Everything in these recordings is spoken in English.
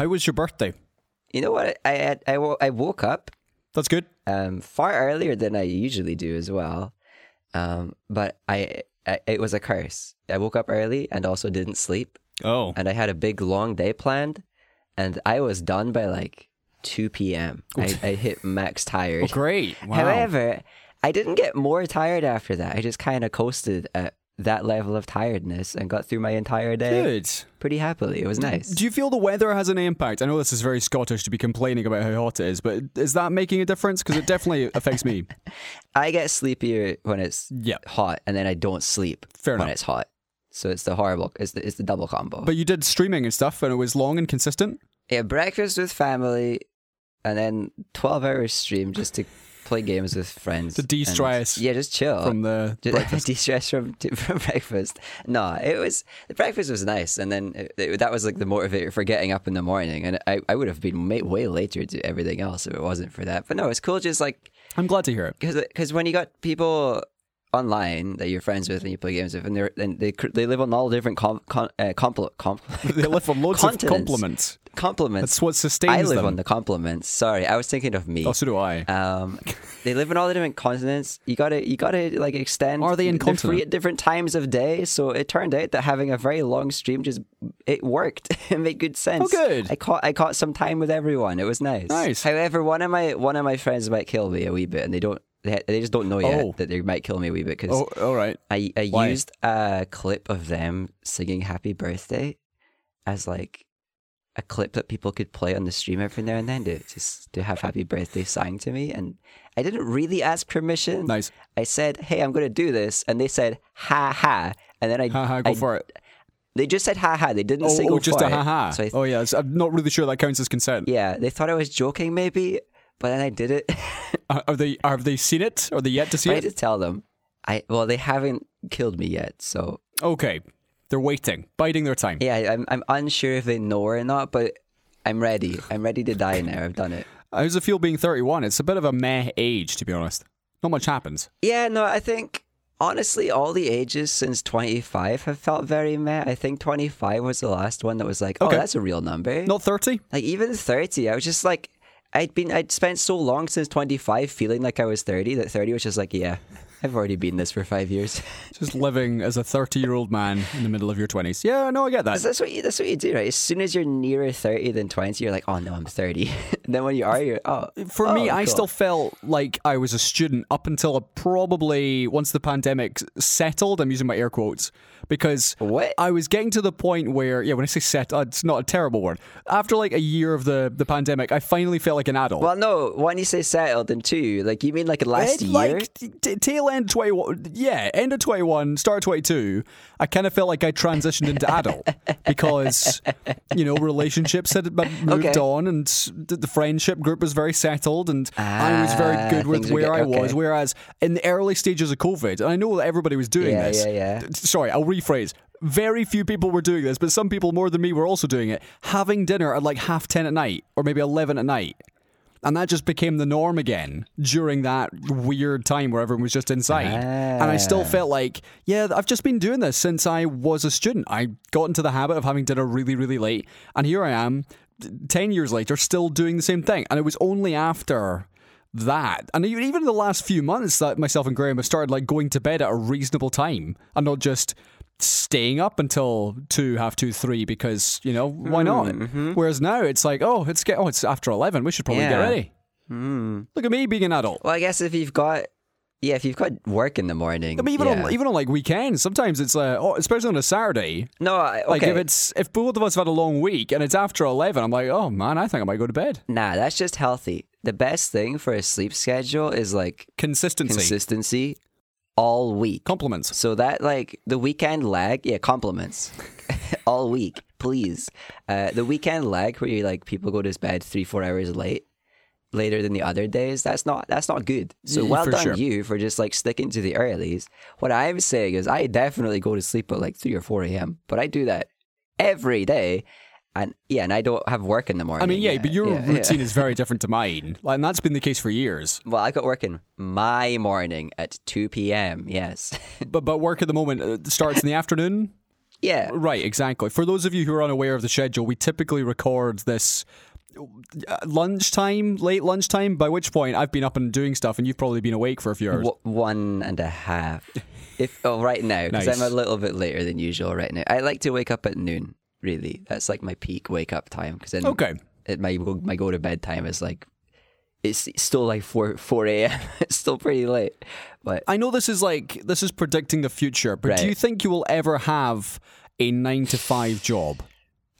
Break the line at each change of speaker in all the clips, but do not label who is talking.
How was your birthday?
You know what? I had, I, I woke up
That's good.
um, far earlier than I usually do as well. Um, but I, I it was a curse. I woke up early and also didn't sleep,
Oh.
and I had a big long day planned, and I was done by like two p.m. I, I hit max tired.
Oh, great. Wow.
However, I didn't get more tired after that. I just kind of coasted at that level of tiredness and got through my entire day
good.
pretty happily. It was nice.
Do you feel the weather has an impact? I know this is very Scottish to be complaining about how hot it is, but is that making a difference? Because it definitely affects me.
I get sleepier when it's
Yeah.
hot, and then I don't sleep
Fair
when
enough.
it's hot. So it's the horrible. It's the it's the double combo.
But you did streaming and stuff, and it was long and consistent.
yeah, breakfast with family, and then twelve hours stream just to play games with friends
To
and-
de-stress
Yeah, just chill
from the breakfast.
de-stress from from breakfast. No, it was the breakfast was nice, and then it, it- that was like the motivator for getting up in the morning. And I, I would have been way, way later to everything else if it wasn't for that. But no, it's cool. Just like
I'm glad to hear it.
because when you got people online that you're friends with and you play games with, and they're and they they live on all different com, com, uh, compl- com,
They live on loads of
continents.
compliments.
compliments.
That's what sustains
I live
them.
on the compliments. Sorry, I was thinking of me.
Oh, so do I.
Um, they live in all the different continents. You gotta, you gotta like extend.
Are they
They're free at different times of day. So it turned out that having a very long stream just it worked. it made good sense.
Oh, good.
I caught, I caught some time with everyone. It was nice.
Nice.
However, one of my one of my friends might kill me a wee bit, and they don't. They, they just don't know yet
Oh.
that they might kill me a wee bit because
oh, all right.
I, I
Why?
used a clip of them singing "Happy Birthday" as like a clip that people could play on the stream every now and then to just to have "Happy Birthday" sang to me, and I didn't really ask permission.
Nice.
I said, "Hey, I'm going to do this," and they said, "Ha ha," and then I,
Ha ha, go
I-
for it.
They just said "Ha ha." They didn't
Oh,
say
oh, just
for
a ha ha.
So I,
oh, yeah. I'm not really sure that counts as consent.
yeah, they thought I was joking, maybe, but then I did it.
Are they have they seen it? Are they yet to see
I
it?
I had to tell them. I well, they haven't killed me yet, so
Okay. They're waiting, biding their time.
Yeah, I'm I'm unsure if they know or not, but I'm ready. I'm ready to die now. I've done it.
How does it feel being 31? It's a bit of a meh age, to be honest. Not much happens.
Yeah, no, I think honestly, all the ages since 25 have felt very meh. I think 25 was the last one that was like, oh,
Okay.
that's a real number.
Not 30?
Like even 30, I was just like, I'd been, I'd spent so long since 25 feeling like I was 30 that 30 was just like, yeah, I've already been this for five years.
Just living as a 30 year old man in the middle of your 20s. Yeah, no, I get that.
that's what you, that's what you do, right? As soon as you're nearer 30 than 20, you're like, oh no, I'm 30. and then when you are, you're, oh.
For me,
oh,
I still felt like I was a student up until probably once the pandemic settled. I'm using my air quotes because
What?
I was getting to the point where, yeah, when I say set, uh, it's not a terrible word. After like a year of the, the pandemic, I finally felt like an adult.
Well, no. When you say settled, and two, like you mean like last year?
Like t- tail end 21, yeah, end of 21, start 22, I kind of felt like I transitioned into adult because, you know, relationships had moved
Okay.
on and the friendship group was very settled and I was very
Ah,
good with where I
good-
was. Whereas in the early stages of COVID, and I know that everybody was doing
Yeah,
this.
yeah, yeah.
Sorry, I'll rephrase. Very few people were doing this, but some people more than me were also doing it. Having dinner at like half 10 at night or maybe 11 at night. And that just became the norm again during that weird time where everyone was just inside. And I still
Ah.
felt like, yeah, I've just been doing this since I was a student. I got into the habit of having dinner really, really late. And here I am, 10 years later, still doing the same thing. And it was only after that and even in the last few months that myself and Graham have started like going to bed at a reasonable time and not just staying up until two, half two, three because you know why not? Hmm, mm-hmm. Whereas now it's like oh it's get oh it's after eleven we should probably get
Yeah.
ready. Hmm. Look at me being an adult.
Well, I guess if you've got, yeah, if you've got work in the morning.
I mean, even
yeah.
on even on like weekends, sometimes it's uh, oh, especially on a Saturday.
no, I- okay.
Like if it's if both of us have had a long week and it's after eleven, I'm like, oh man, I think I might go to bed.
nah, that's just healthy. The best thing for a sleep schedule is like
Consistency,
consistency all week.
compliments.
So that like the weekend lag, yeah, compliments all week, please. Uh, the weekend lag where you like people go to bed three, four hours late, later than the other days. That's not that's not good. So well
for
done
sure.
you for just like sticking to the earlies. What I'm saying is I definitely go to sleep at like three or four a.m. But I do that every day. And yeah, and I don't have work in the morning.
I mean, yeah, but your
yeah, yeah.
routine is very different to mine, Like, and that's been the case for years.
Well, I got work in my morning at two p.m. Yes,
But but work at the moment uh, starts in the afternoon.
Yeah.
Right, exactly. For those of you who are unaware of the schedule, we typically record this uh, lunchtime, late lunchtime, by which point I've been up and doing stuff and you've probably been awake for a few hours.
W- one and a half. If oh, right now because
Nice.
I'm a little bit later than usual right now. I like to wake up at noon. Really, that's like my peak wake up time. Because then
Okay.
it, my my go to bed time is like it's still like four four a.m. it's still pretty late, but
I know this is like, this is predicting the future, but do you think you will ever have a nine to five job?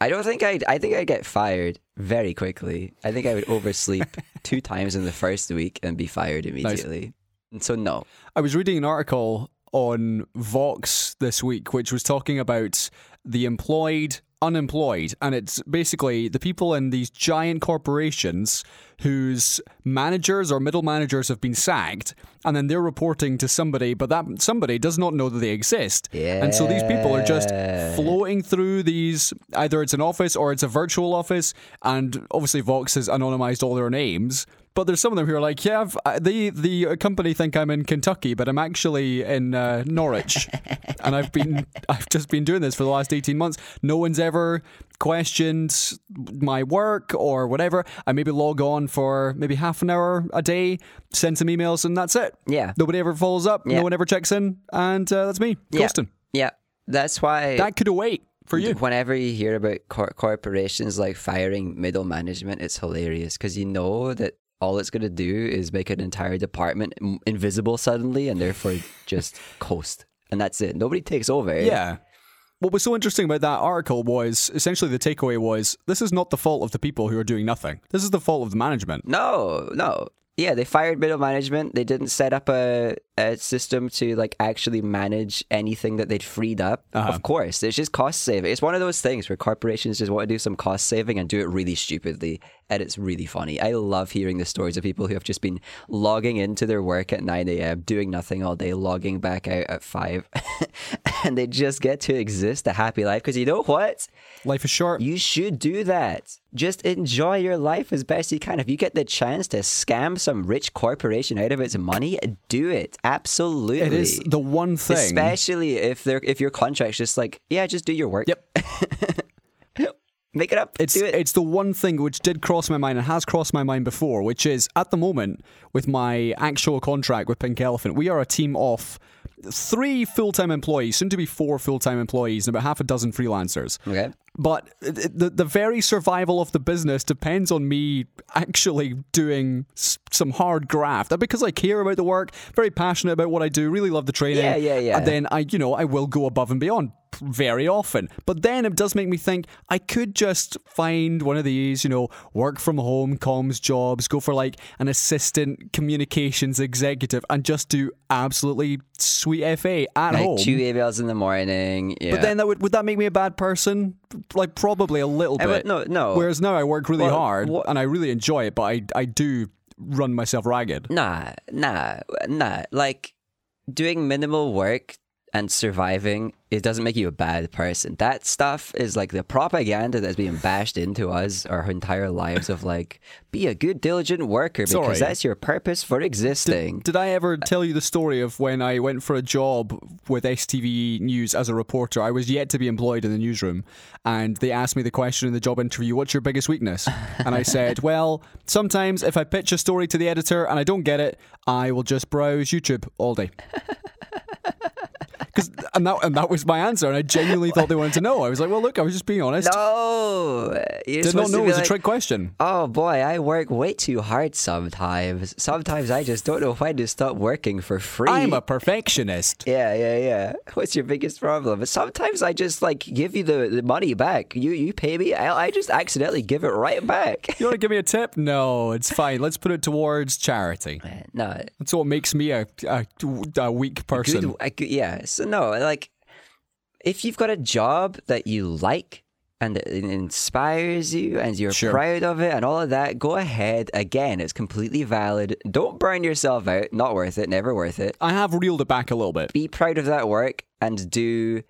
I don't think I. I think I get fired very quickly. I think I would oversleep two times in the first week and be fired immediately. And so no,
I was reading an article on Vox this week, which was talking about the employed, unemployed, and it's basically the people in these giant corporations whose managers or middle managers have been sacked, and then they're reporting to somebody, but that somebody does not know that they exist. Yeah. And so these people are just floating through these either it's an office or it's a virtual office, and obviously Vox has anonymized all their names. But there's some of them who are like, yeah, I've, uh, the the company think I'm in Kentucky, but I'm actually in uh, Norwich, and I've been I've just been doing this for the last 18 months. No one's ever questioned my work or whatever. I maybe log on for maybe half an hour a day, send some emails, and that's it.
Yeah.
nobody ever follows up.
Yeah.
No one ever checks in, and uh, that's me,
Yeah. yeah, that's why
That could wait for you.
Whenever you hear about cor- corporations like firing middle management, it's hilarious because you know that all it's going to do is make an entire department invisible suddenly and therefore just coast. And that's it. Nobody takes over.
Yeah. What was so interesting about that article was essentially the takeaway was this is not the fault of the people who are doing nothing. This is the fault of the management.
No, no. Yeah, they fired middle management. They didn't set up a, a system to like actually manage anything that they'd freed up.
Uh-huh.
Of course, it's just cost saving. It's one of those things where corporations just want to do some cost saving and do it really stupidly, and it's really funny. I love hearing the stories of people who have just been logging into their work at nine a.m., doing nothing all day, logging back out at five, and they just get to exist a happy life. Because you know what?
Life is short.
You should do that. Just enjoy your life as best you can. If you get the chance to scam some rich corporation out of its money, do it. Absolutely.
It is the one thing.
Especially if they're if your contract's just like, yeah, just do your work.
Yep.
Make it up.
It's
do it.
it's the one thing which did cross my mind and has crossed my mind before, which is at the moment with my actual contract with Pink Elephant, we are a team of three full time employees, soon to be four full time employees, and about half a dozen freelancers.
Okay.
But the the very survival of the business depends on me actually doing s- some hard graft. Because I care about the work, very passionate about what I do, really love the training.
Yeah, yeah, yeah.
And then I, you know, I will go above and beyond very often. But then it does make me think I could just find one of these, you know, work from home comms jobs, go for like an assistant communications executive, and just do absolutely sweet FA at
Like
home.
two emails in the morning. Yeah.
But then that would would that make me a bad person? Like probably a little bit.
would- no, no.
Whereas now I work really
Well,
hard
what-
and I really enjoy it, but I I do run myself ragged.
Nah, nah, nah. Like doing minimal work and surviving, it doesn't make you a bad person. That stuff is like the propaganda that's being bashed into us our entire lives of like, be a good, diligent worker because
Sorry.
that's your purpose for existing.
Did I ever tell you the story of when I went for a job with STV News as a reporter? I was yet to be employed in the newsroom, and they asked me the question in the job interview, "What's your biggest weakness?" And I said, "Well, sometimes if I pitch a story to the editor and I don't get it, I will just browse YouTube all day." 'Cause- and that and that was my answer, and I genuinely thought they wanted to know. I was like, "Well, look, I was just being honest."
no, you're
Did not know it was a trick question.
Oh boy, I work way too hard sometimes. Sometimes I just don't know when to stop working for free.
I'm a perfectionist.
Yeah, yeah, yeah. What's your biggest problem? But Sometimes I just like give you the, the money back. You you pay me, I, I just accidentally give it right back.
You want to give me a tip? No, it's fine. Let's put it towards charity.
no,
That's what makes me a, a, a weak person.
good, a. Yeah. So no, like if you've got a job that you like and it inspires you and you're
Sure.
proud of it and all of that, go ahead. Again, it's completely valid. Don't burn yourself out. Not worth it. Never worth it.
I have reeled it back a little bit.
be proud of that work and do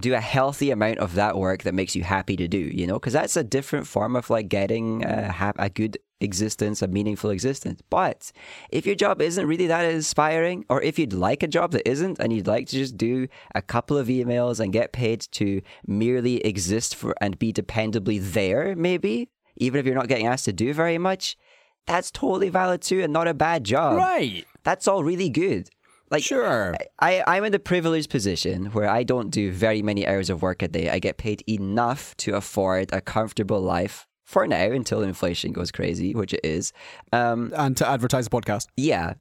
do a healthy amount of that work that makes you happy to do you know because that's a different form of like getting a, a good existence, a meaningful existence. But if your job isn't really that inspiring, or if you'd like a job that isn't, and you'd like to just do a couple of emails and get paid to merely exist for and be dependably there, maybe, even if you're not getting asked to do very much, that's totally valid too and not a bad job.
Right.
That's all really good. Like
Sure.
I, I'm in the privileged position where I don't do very many hours of work a day. I get paid enough to afford a comfortable life for now until inflation goes crazy, which it is. Um,
And to advertise the podcast.
yeah.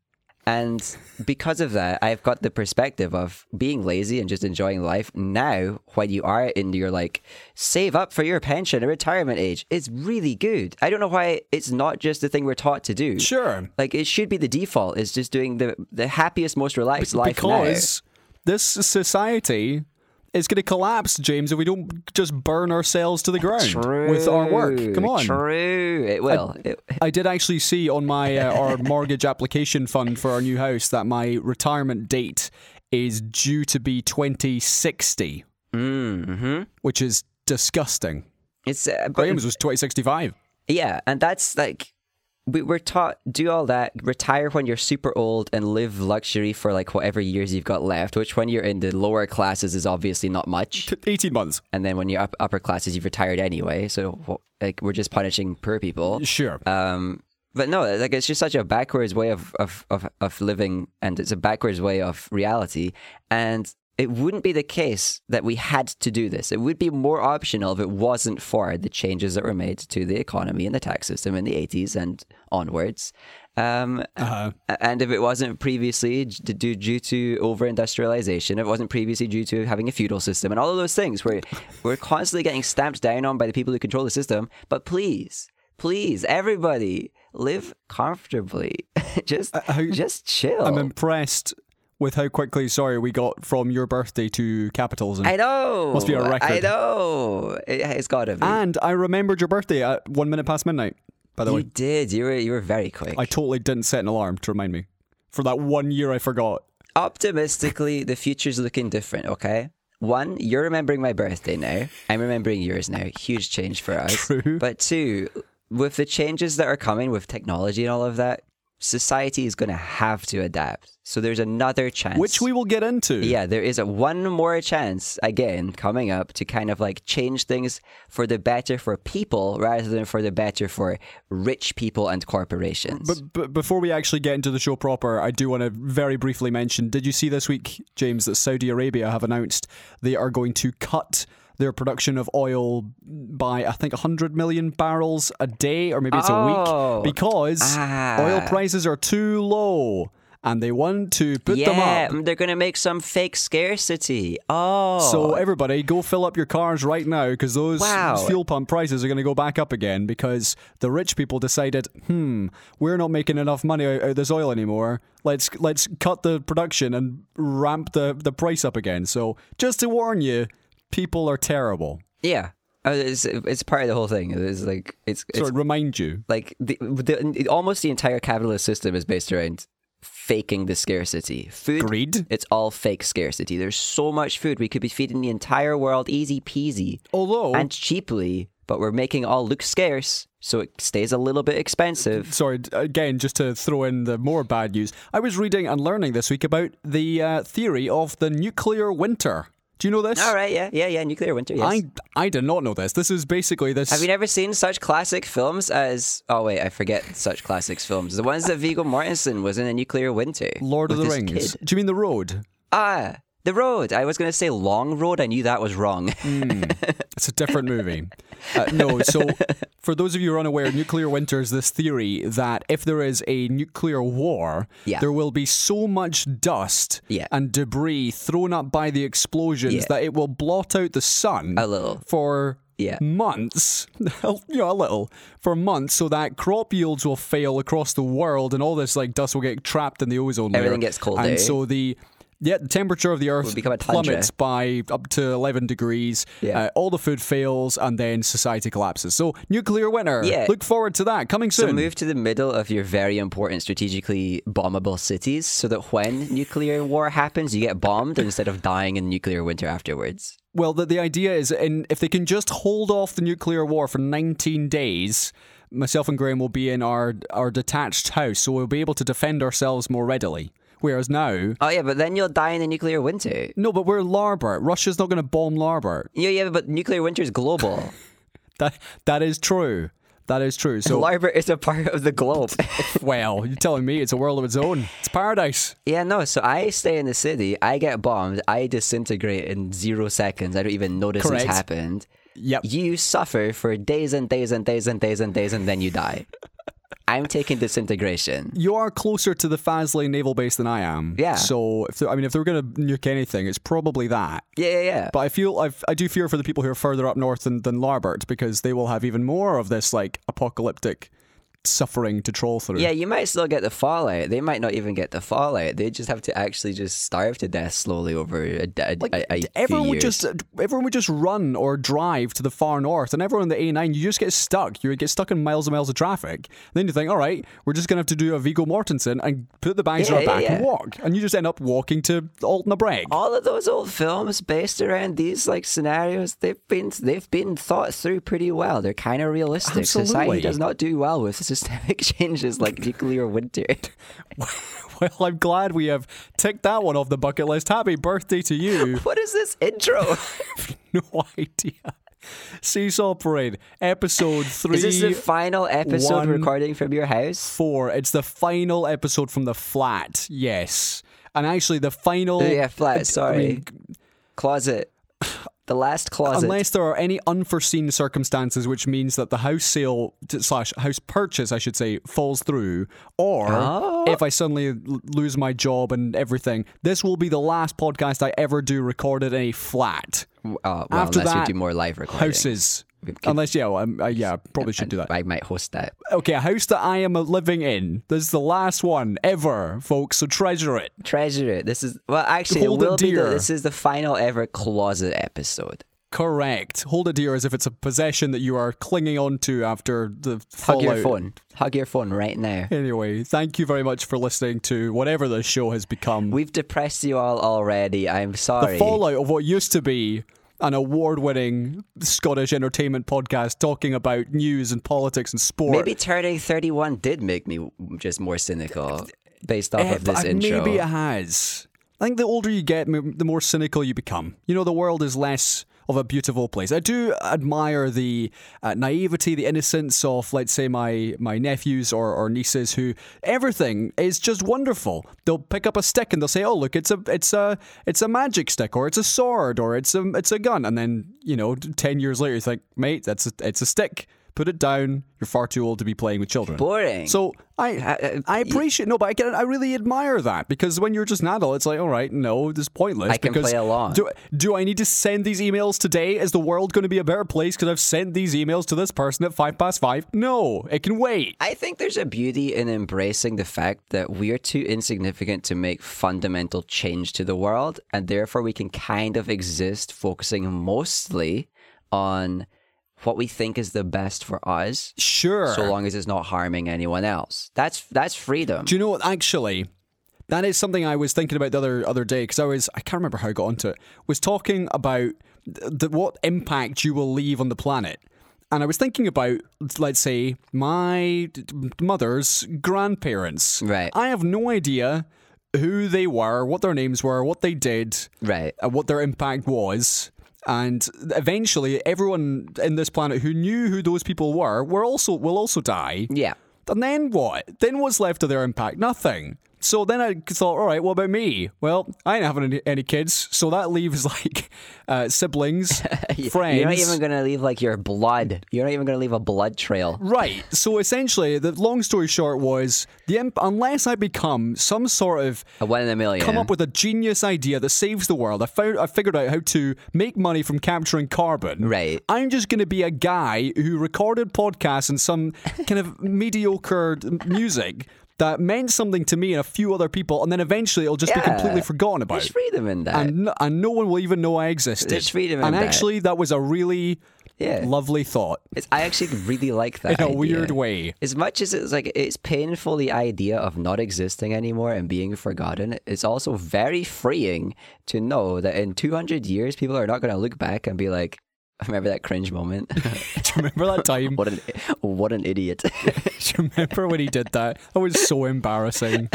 And because of that, I've got the perspective of being lazy and just enjoying life now when you are in your like save up for your pension or retirement age. It's really good. I don't know why it's not just the thing we're taught to do.
Sure.
Like it should be the default is just doing the the happiest, most relaxed life now.
because this society is going to collapse, James, if we don't just burn ourselves to the ground with our work. Come on.
True. It will. It-
I did actually see on my uh, our mortgage application fund for our new house that my retirement date is due to be 2060,
mm-hmm.
which is disgusting.
It's uh, but,
Graham's was 2065.
yeah, and that's like we, we're taught do all that, retire when you're super old, and live luxury for like whatever years you've got left. Which when you're in the lower classes is obviously not much,
18 months.
and then when you're up, upper classes, you've retired anyway. So like we're just punishing poor people.
Sure.
Um, but no, like it's just such a backwards way of, of, of, of living and it's a backwards way of reality. And it wouldn't be the case that we had to do this. It would be more optional if it wasn't for the changes that were made to the economy and the tax system in the 80s and onwards. Um,
Uh-huh.
and if it wasn't previously d- due, due to over industrialization, it wasn't previously due to having a feudal system and all of those things where we're constantly getting stamped down on by the people who control the system. But please, please, everybody, live comfortably. just,
how-
just chill.
I'm impressed with how quickly, sorry, we got from your birthday to capitalism.
I know.
Must be a record.
I know. It, has got to be.
and I remembered your birthday at one minute past midnight, by the
you
way.
You did. You were you were very quick.
I totally didn't set an alarm to remind me. For that one year I forgot.
optimistically, the future's looking different, okay? One, you're remembering my birthday now. I'm remembering yours now. Huge change for us.
True.
But two, with the changes that are coming with technology and all of that, society is going to have to adapt. So there's another chance.
Which we will get into.
Yeah, there is a one more chance again coming up to kind of like change things for the better for people rather than for the better for rich people and corporations.
But, but before we actually get into the show proper, I do want to very briefly mention did you see this week, James, that Saudi Arabia have announced they are going to cut their production of oil by, I think, 100 million barrels a day, or maybe it's a
Oh.
week, because
Ah.
oil prices are too low and they want to put them
yeah,
up.
mm, they're going to make some fake scarcity. Oh.
So everybody, go fill up your cars right now because those
Wow.
fuel pump prices are going to go back up again because the rich people decided, hmm, we're not making enough money out of this oil anymore. Let's let's cut the production and ramp the the price up again. So just to warn you, people are terrible.
yeah. Uh, It's, it's part of the whole thing. It's like it's, it's
Sorry, remind you.
like the, the almost the entire capitalist system is based around faking the scarcity. Food
Greed.
It's all fake scarcity. There's so much food we could be feeding the entire world easy peasy
Although,
and cheaply, but we're making it all look scarce, so it stays a little bit expensive.
sorry, again, just to throw in the more bad news, I was reading and learning this week about the uh, theory of the nuclear winter. Do you know this?
All right, yeah, yeah, yeah. Nuclear winter. Yes.
I I did not know this. This is basically this.
Have you never seen such classic films as? Oh wait, I forget such classics films. The ones that Viggo Mortensen was in a nuclear winter.
Lord of the Rings.
kid.
Do you mean the road?
Ah, the road. I was going to say Long Road. I knew that was wrong.
It's a different movie. Uh, no, so for those of you who are unaware, nuclear winter is this theory that if there is a nuclear war,
Yeah.
there will be so much dust
Yeah.
and debris thrown up by the explosions
Yeah.
that it will blot out the sun
A little.
for
Yeah.
months, you know, a little for months, so that crop yields will fail across the world, and all this like dust will get trapped in the ozone layer.
Everything gets colder.
and so the yeah, the temperature of the Earth
become a tundra.
plummets by up to 11 degrees.
Yeah.
Uh, all the food fails, and then society collapses. So, nuclear winter.
Yeah.
Look forward to that coming soon.
So move to the middle of your very important strategically bombable cities so that when nuclear war happens, you get bombed instead of dying in nuclear winter afterwards.
Well, the, the idea is, in, if they can just hold off the nuclear war for 19 days, myself and Graham will be in our our detached house, so we'll be able to defend ourselves more readily. Whereas now,
Oh yeah, but then you'll die in a nuclear winter.
no, but we're Larbert. Russia's not going to bomb Larbert.
Yeah, yeah, but nuclear winter is global.
That that is true. That is true. So,
Larbert is a part of the globe.
well, you're telling me it's a world of its own. It's paradise.
yeah, no. So I stay in the city. I get bombed. I disintegrate in zero seconds. I don't even notice
Correct.
it's happened.
Yep.
You suffer for days and days and days and days and days, and then you die. I'm taking disintegration.
You are closer to the Faslane naval base than I am.
Yeah.
So, if I mean, if they're going to nuke anything, it's probably that.
Yeah, yeah, yeah.
But I feel I've, I do fear for the people who are further up north than, than Larbert because they will have even more of this like apocalyptic suffering to troll through.
Yeah, you might still get the fallout. They might not even get the fallout. They just have to actually just starve to death slowly over a, a,
Like
a, a
everyone would
years.
just uh, everyone would just run or drive to the far north, and everyone on the A9 you just get stuck. You would get stuck in miles and miles of traffic. then you think, all right, we're just gonna have to do a Viggo Mortensen and put the bags
Yeah,
on our
yeah,
back and walk, and you just end up walking to Alton Breg.
all of those old films based around these like scenarios they've been they've been thought through pretty well they're kind of realistic
Absolutely.
society does not do well with systemic changes like nuclear winter
Well, I'm glad we have ticked that one off the bucket list. Happy birthday to you.
what is this intro
no idea. Seesaw Parade, episode three.
is this the final episode
one-
recording from your house
four. It's the final episode from the flat. Yes, and actually the final.
Oh, yeah flat
I
sorry
mean,
closet the last closet
unless there are any unforeseen circumstances, which means that the house sale slash house purchase, I should say, falls through, or
Oh.
if I suddenly l- lose my job and everything, this will be the last podcast I ever do recorded in a flat.
uh, well
After
unless
that,
we do more live recording
Houses. Unless, yeah, well, uh, yeah, probably should do that.
I might host that
Okay, a house that I am living in. This is the last one ever, folks, so treasure it.
treasure it this is well actually
Hold
it
it
will be the, this is the final ever closet episode
Correct. Hold it dear as if it's a possession that you are clinging on to after the fallout.
hug your phone hug your phone right now
Anyway, thank you very much for listening to whatever this show has become.
We've depressed you all already. I'm sorry.
the fallout of what used to be an award winning Scottish entertainment podcast talking about news and politics and sport.
Maybe turning 31 did make me just more cynical based off
Eh,
of this intro.
Maybe it has. I think the older you get, the more cynical you become. You know, the world is less of a beautiful place. I do admire the uh, naivety, the innocence of, let's say, my my nephews or, or nieces, who everything is just wonderful. They'll pick up a stick and they'll say, "Oh, look, it's a it's a it's a magic stick, or it's a sword, or it's a it's a gun," and then you know, ten years later, you think, "Mate, that's a, it's a stick." Put it down. You're far too old to be playing with children.
Boring.
So I
uh,
I appreciate no, but I get I really admire that because when you're just an adult, it's like all right, no, this is pointless.
I can
because
play along.
Do do I need to send these emails today? Is the world going to be a better place because I've sent these emails to this person at five past five? No, it can wait.
I think there's a beauty in embracing the fact that we're too insignificant to make fundamental change to the world, and therefore we can kind of exist focusing mostly on what we think is the best for us,
Sure.
so long as it's not harming anyone else. That's that's freedom.
Do you know what? Actually, that is something I was thinking about the other other day because I was I can't remember how I got onto it. Was talking about the, what impact you will leave on the planet, and I was thinking about let's say my mother's grandparents.
Right.
I have no idea who they were, what their names were, what they did,
Right.
uh, what their impact was. And eventually, everyone in this planet who knew who those people were, were also will also die.
Yeah.
And then what? Then what's left of their impact? Nothing. So then I thought, all right, what about me? Well, I ain't having any, any kids, so that leaves like uh, siblings, friends.
You're not even going to leave like your blood. You're not even going to leave a blood trail.
Right. So essentially, the long story short was the unless I become some sort of
A one in a million.
come up with a genius idea that saves the world. I found I figured out how to make money from capturing carbon.
Right.
I'm just going to be a guy who recorded podcasts and some kind of mediocre music that meant something to me and a few other people, and then eventually it'll just be completely forgotten about.
There's freedom in that.
And no, and no one will even know I existed.
There's freedom in
and
that.
actually, that was a really
Yeah.
lovely thought
It's, I actually really like that.
in a
idea.
weird way.
As much as it's like it's painful the idea of not existing anymore and being forgotten, it's also very freeing to know that in 200 years people are not going to look back and be like, Remember that cringe moment?
Do you remember that time?
what an what an idiot.
Do you remember when he did that? That was so embarrassing.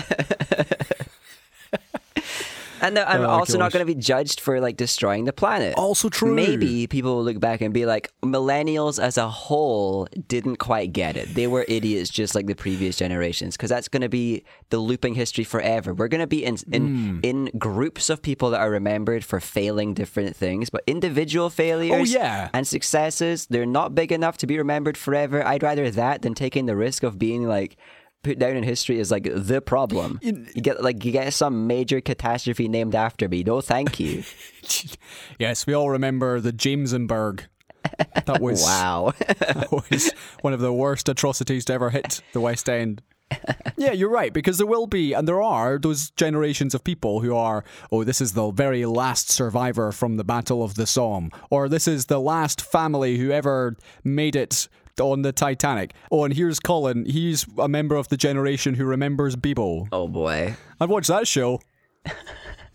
And I'm
Oh,
also not going to be judged for like destroying the planet.
Also true.
Maybe people will look back and be like, millennials as a whole didn't quite get it. They were idiots just like the previous generations. Because that's going to be the looping history forever. We're going to be in in,
Hmm.
in groups of people that are remembered for failing different things, but individual failures
Oh, yeah.
and successes, they're not big enough to be remembered forever. I'd rather that than taking the risk of being like put down in history as like the problem. You get like you get some major catastrophe named after me. No, thank you.
Yes, we all remember the Jamesenberg. That was
wow.
that was one of the worst atrocities to ever hit the West End. yeah, you're right, because there will be, and there are, those generations of people who are, oh, this is the very last survivor from the Battle of the Somme, or this is the last family who ever made it on the Titanic. Oh, and here's Colin. He's a member of the generation who remembers Bebo.
oh boy.
I've watched that show.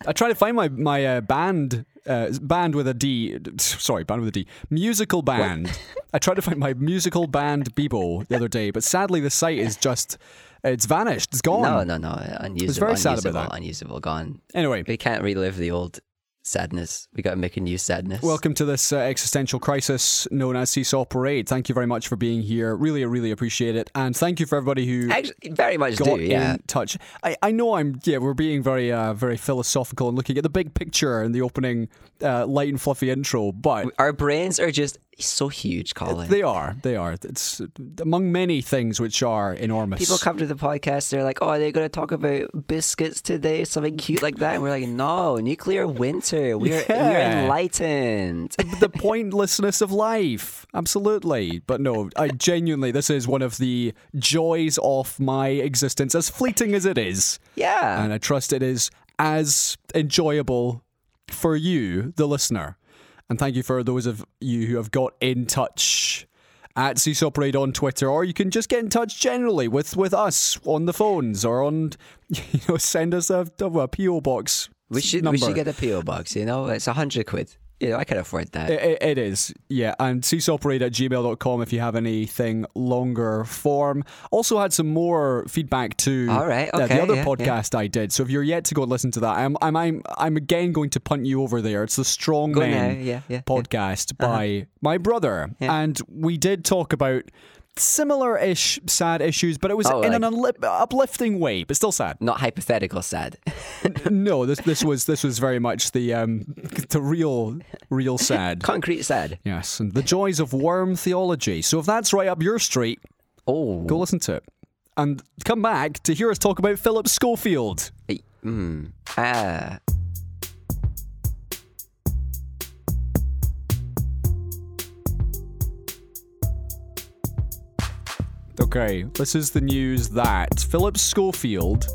I try to find my my uh, band uh, band with a D. Sorry, band with a D. Musical band. I tried to find my musical band Bebo the other day, but sadly the site is just it's vanished. It's gone.
No, no, no. Unusable.
very sad
unusable,
about that.
Unusable. Gone.
Anyway,
We can't relive the old sadness. We got to make a new sadness.
welcome to this uh, existential crisis known as Seesaw Parade. Thank you very much for being here. Really, really appreciate it, and thank you for everybody who
Actually, very much
got
do. Yeah.
in touch. I, I know I'm yeah we're being very uh, very philosophical and looking at the big picture in the opening uh, light and fluffy intro, but
Our brains are just so huge, Colin.
they are they are it's among many things which are enormous.
People come to the podcast, they're like, oh, are they're going to talk about biscuits today, something cute like that. And we're like, no, nuclear winter. We're,
Yeah.
we're enlightened.
the pointlessness of life. Absolutely. But no, I genuinely, this is one of the joys of my existence, as fleeting as it is.
yeah.
And I trust it is as enjoyable for you, the listener. And thank you for those of you who have got in touch at Seesaw Parade on Twitter, or you can just get in touch generally with, with us on the phones or on, you know, send us a, a PO box.
we should
number.
we should get a PO box. You know, it's a hundred quid. Know, I can afford that.
It, it- it is, yeah. And seesawparade at gmail.com if you have anything longer form. Also had some more feedback to
All right,
uh, the other
yeah,
podcast I did. So if you're yet to go and listen to that, I'm I'm I'm, I'm again going to punt you over there. It's the Strong
Go
Men
yeah, yeah, yeah.
podcast by my brother.
Yeah.
And we did talk about similar ish sad issues, but it was
Oh,
in
like-
an unli- uplifting way, but still sad.
Not hypothetical sad.
no, this this was this was very much the um the real real sad.
Concrete sad.
Yes, and the joys of worm theology. So if that's right up your street,
Oh.
go listen to it. And come back to hear us talk about Philip Schofield.
Mm. Ah.
Okay, this is the news that Philip Schofield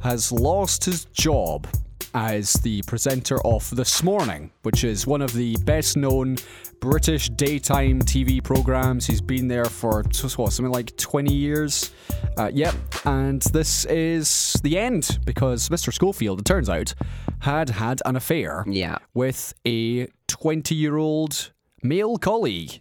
has lost his job as the presenter of This Morning, which is one of the best known British daytime TV programs. He's been there for just what, something like 20 years. Uh, yep, and this is the end because Mr. Schofield, it turns out, had had an affair
Yeah.
with a 20 year old male colleague.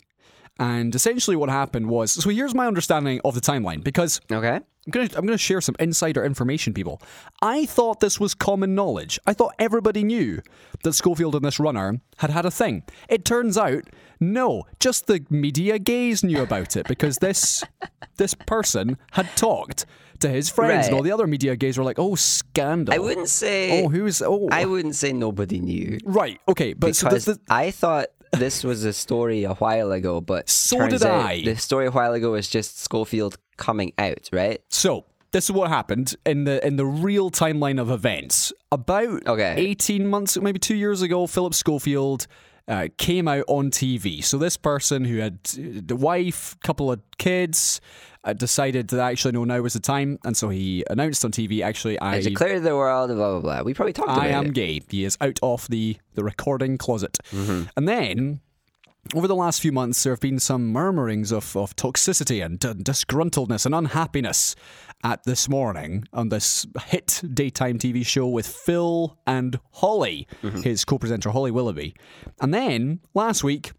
And essentially, what happened was so here's my understanding of the timeline because
Okay.
I'm gonna I'm gonna share some insider information, people. I thought this was common knowledge. I thought everybody knew that Schofield and this runner had had a thing. It turns out, no, just the media gays knew about it because this this person had talked to his friends, and all the other media gays were like, "Oh, scandal!
I wouldn't say.
Oh, who's oh
I wouldn't say nobody knew
right? Okay, but so
because
this, this,
I thought this was a story a while ago, but
So did I.
The story a while ago was just Schofield coming out, right?
So this is what happened in the in the real timeline of events. About
Okay.
eighteen months, maybe two years ago, Philip Schofield uh, came out on TV. So this person who had uh, the wife, couple of kids, uh, decided that actually no, now was the time, and so he announced on TV. Actually, I
I declared the world, blah blah blah. We probably talked about
I am
it.
gay. He is out of the, the recording closet.
Mm-hmm.
And then, over the last few months, there have been some murmurings of, of toxicity and d- disgruntledness and unhappiness at this morning on this hit daytime TV show with Phil and Holly,
Mm-hmm.
his co presenter Holly Willoughby. And then, last week,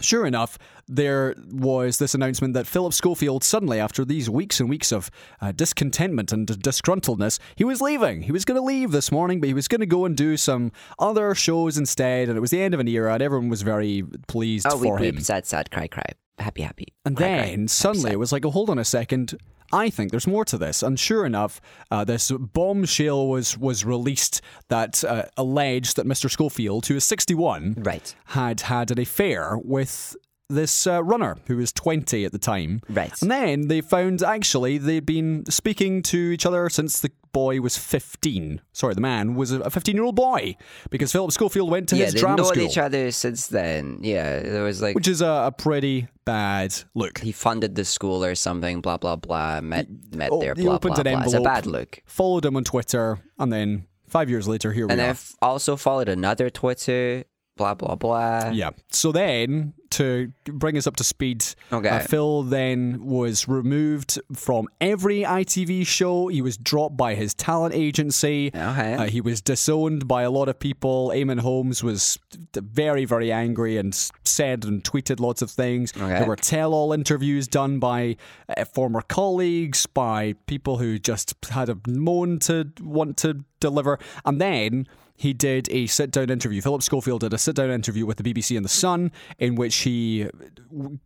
Sure enough, there was this announcement that Philip Schofield suddenly, after these weeks and weeks of uh, discontentment and disgruntledness, he was leaving. He was going to leave this morning, but he was going to go and do some other shows instead. And it was the end of an era, and everyone was very pleased
Oh,
for
weep,
him.
weep, sad, sad, cry, cry, happy, happy.
And
cry, cry,
then
happy,
suddenly
sad.
it was like, oh, hold on a second. I think there's more to this. And sure enough, uh, this bombshell was was released that uh, alleged that Mr. Schofield, who is 61,
Right.
had had an affair with this uh, runner who was 20 at the time.
Right.
And then they found actually they'd been speaking to each other since the boy was 15. Sorry, the man was a 15 year old boy because Philip Schofield went to
yeah,
his
they've
drama
known
school,
each other since then. Yeah, there was like
which is a, a pretty bad look.
he funded the school or something. Blah blah blah. Met met
Oh,
there.
he
Blah
opened
blah
an
blah. It's a bad look.
Followed him on Twitter, and then five years later, here we
And
are.
I've also followed another Twitter. Blah blah blah.
Yeah. So then, to bring us up to speed,
Okay.
uh, Phil then was removed from every ITV show. He was dropped by his talent agency.
Okay.
Uh, he was disowned by a lot of people. Eamonn Holmes was very, very angry and said and tweeted lots of things.
Okay.
There were tell all interviews done by uh, former colleagues, by people who just had a moan to want to deliver. And then he did a sit down interview. Philip Schofield did a sit down interview with the BBC and The Sun in which he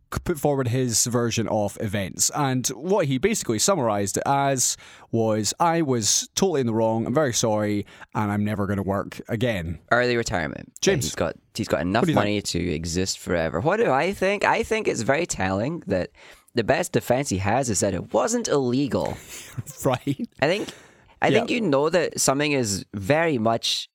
put forward his version of events. And what he basically summarised it as was I was totally in the wrong, I'm very sorry, and I'm never going to work again.
Early retirement.
James.
He's got he's got enough money to exist forever. What do I think? I think it's very telling that the best defense he has is that it wasn't illegal.
Right?
I think I
Yeah.
think you know that something is very much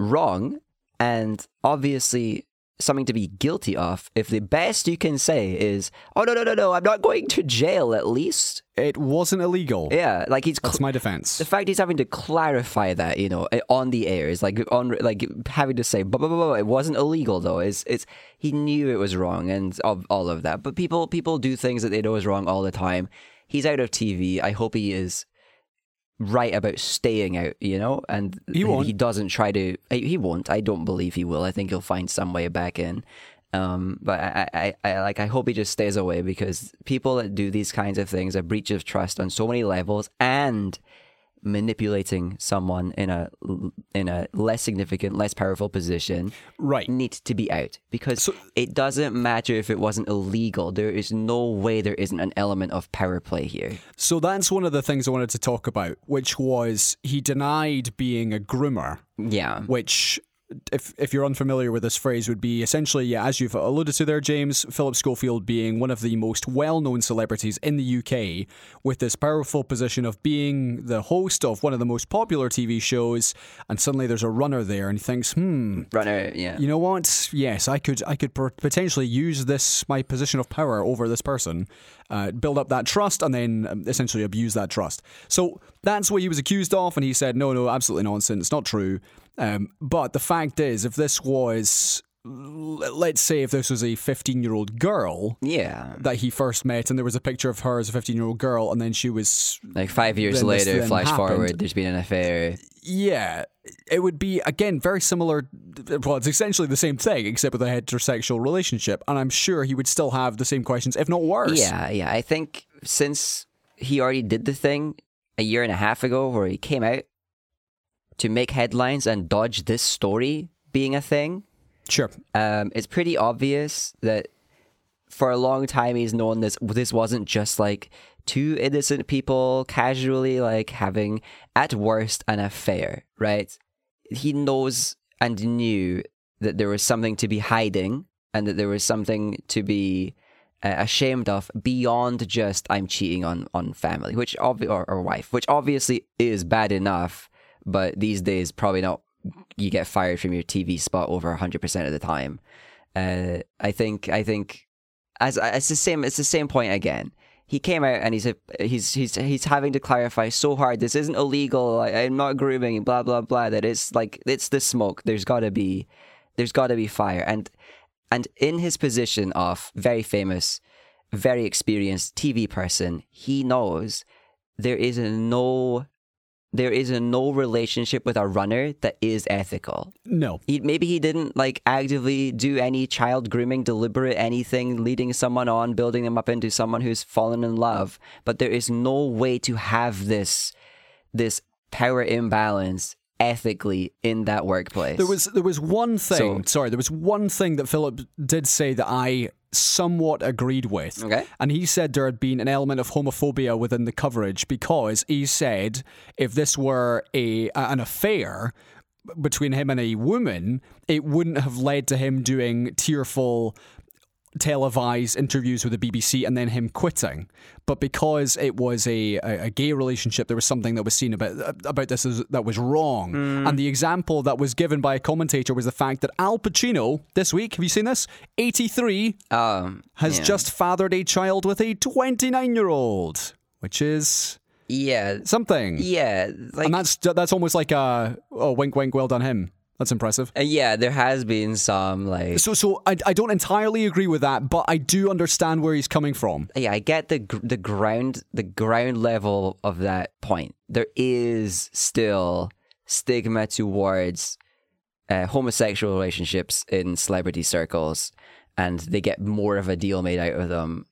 wrong and obviously something to be guilty of if the best you can say is, "Oh no no no no, I'm not going to jail at least."
It wasn't illegal.
Yeah, like he's
That's
cl-
my defense.
the fact he's having to clarify that, you know, eh, on the air is like on like having to say, blah, blah, blah, blah, it wasn't illegal though. It's it's he knew it was wrong and of all of that. But people people do things that they know is wrong all the time. He's out of TV. I hope he is right about staying out, you know, and
He
he doesn't try to. He won't. I don't believe he will. I think he'll find some way back in. Um, but I, I, I like. I hope he just stays away because people that do these kinds of things, a breach of trust on so many levels, and manipulating someone in a in a less significant, less powerful position,
Right.
need to be out because
So-
it doesn't matter if it wasn't illegal. There is no way there isn't an element of power play here.
So that's one of the things I wanted to talk about, which was he denied being a groomer,
Yeah.
which. If, if you're unfamiliar with this phrase, would be essentially, yeah, as you've alluded to there, James, Philip Schofield being one of the most well known celebrities in the UK with this powerful position of being the host of one of the most popular TV shows, and suddenly there's a runner there and he thinks, hmm,
Runner, yeah.
you know what? Yes, I could I could potentially use this my position of power over this person, uh, build up that trust, and then um, essentially abuse that trust. So that's what he was accused of, and he said, no, no, absolutely nonsense, it's not true. Um, but the fact is, if this was, let's say, if this was a 15 year old girl
yeah.
that he first met, and there was a picture of her as a 15 year old girl, and then she was
Like five years later, flash
happened.
forward, there's been an affair.
Yeah, it would be again very similar. Well, it's essentially the same thing, except with a heterosexual relationship, and I'm sure he would still have the same questions, if not worse.
Yeah, yeah. I think since he already did the thing a year and a half ago where he came out to make headlines and dodge this story being a thing,
sure.
um, it's pretty obvious that for a long time he's known this this wasn't just like two innocent people casually like having at worst an affair, right? He knows and knew that there was something to be hiding and that there was something to be uh, ashamed of beyond just I'm cheating on on family, which obvi- or, or wife, which obviously is bad enough, but these days probably not. You get fired from your TV spot over hundred percent of the time. Uh, I think I think as it's the same it's the same point again. He came out and he's a, he's he's he's having to clarify so hard. This isn't illegal. I, I'm not grooming. Blah blah blah. That it's like it's the smoke. There's got to be there's got to be fire. And and in his position of very famous, very experienced TV person, he knows there is no there is a no relationship with a runner that is ethical.
No.
He, maybe he didn't like actively do any child grooming, deliberate anything, leading someone on, building them up into someone who's fallen in love. But there is no way to have this this power imbalance ethically in that workplace.
There was there was one thing.
So-
sorry, there was one thing that Philip did say that I somewhat agreed with.
Okay.
And he said there had been an element of homophobia within the coverage because he said if this were a an affair between him and a woman, it wouldn't have led to him doing tearful televised interviews with the BBC and then him quitting. But because it was a, a, a gay relationship, there was something that was seen about about this as, that was wrong. And the example that was given by a commentator was the fact that Al Pacino this week, have you seen this? 83
um,
has
yeah.
just fathered a child with a 29 year old, which is
yeah,
something.
yeah, like
And that's that's almost like a oh wink wink well done him. That's impressive.
uh, yeah. There has been some like
So so I, I don't entirely agree with that, but I do understand where he's coming from.
yeah, I get the the ground the ground level of that point. There is still stigma towards uh, homosexual relationships in celebrity circles, and they get more of a deal made out of them.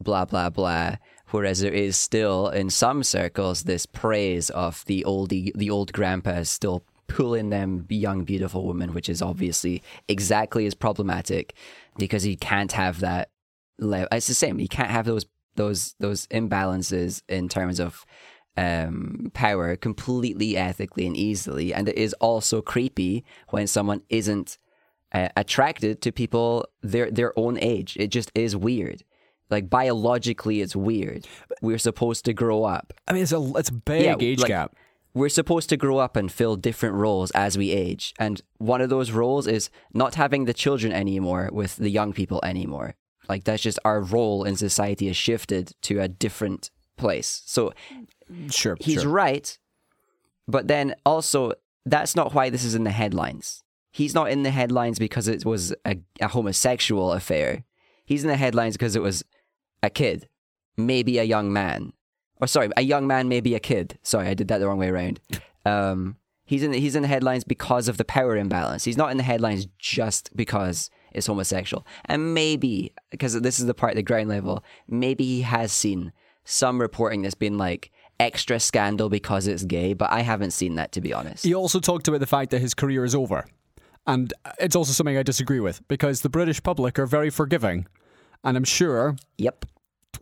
Blah blah blah. Whereas there is still in some circles this praise of the old the old grandpas still pulling them young beautiful women, which is obviously exactly as problematic because you can't have that le- it's the same. You can't have those those those imbalances in terms of um, power completely ethically and easily. And it is also creepy when someone isn't uh, attracted to people their their own age. It just is weird. Like biologically, it's weird. We're supposed to grow up.
I mean, it's a it's a big
Yeah,
age
like-
gap.
We're supposed to grow up and fill different roles as we age. And one of those roles is not having the children anymore with the young people anymore. Like that's just our role in society has shifted to a different place. So
Sure,
he's
sure.
right. But then also, that's not why this is in the headlines. He's not in the headlines because it was a, a homosexual affair. He's in the headlines because it was a kid, maybe a young man. Or sorry, a young man, may be a kid. Sorry, I did that the wrong way around. Um, he's in he's in the headlines because of the power imbalance. He's not in the headlines just because it's homosexual. And maybe because this is the part at the ground level, maybe he has seen some reporting that's been like extra scandal because it's gay, but I haven't seen that to be honest.
He also talked about the fact that his career is over. And it's also something I disagree with because the British public are very forgiving. And I'm sure
Yep.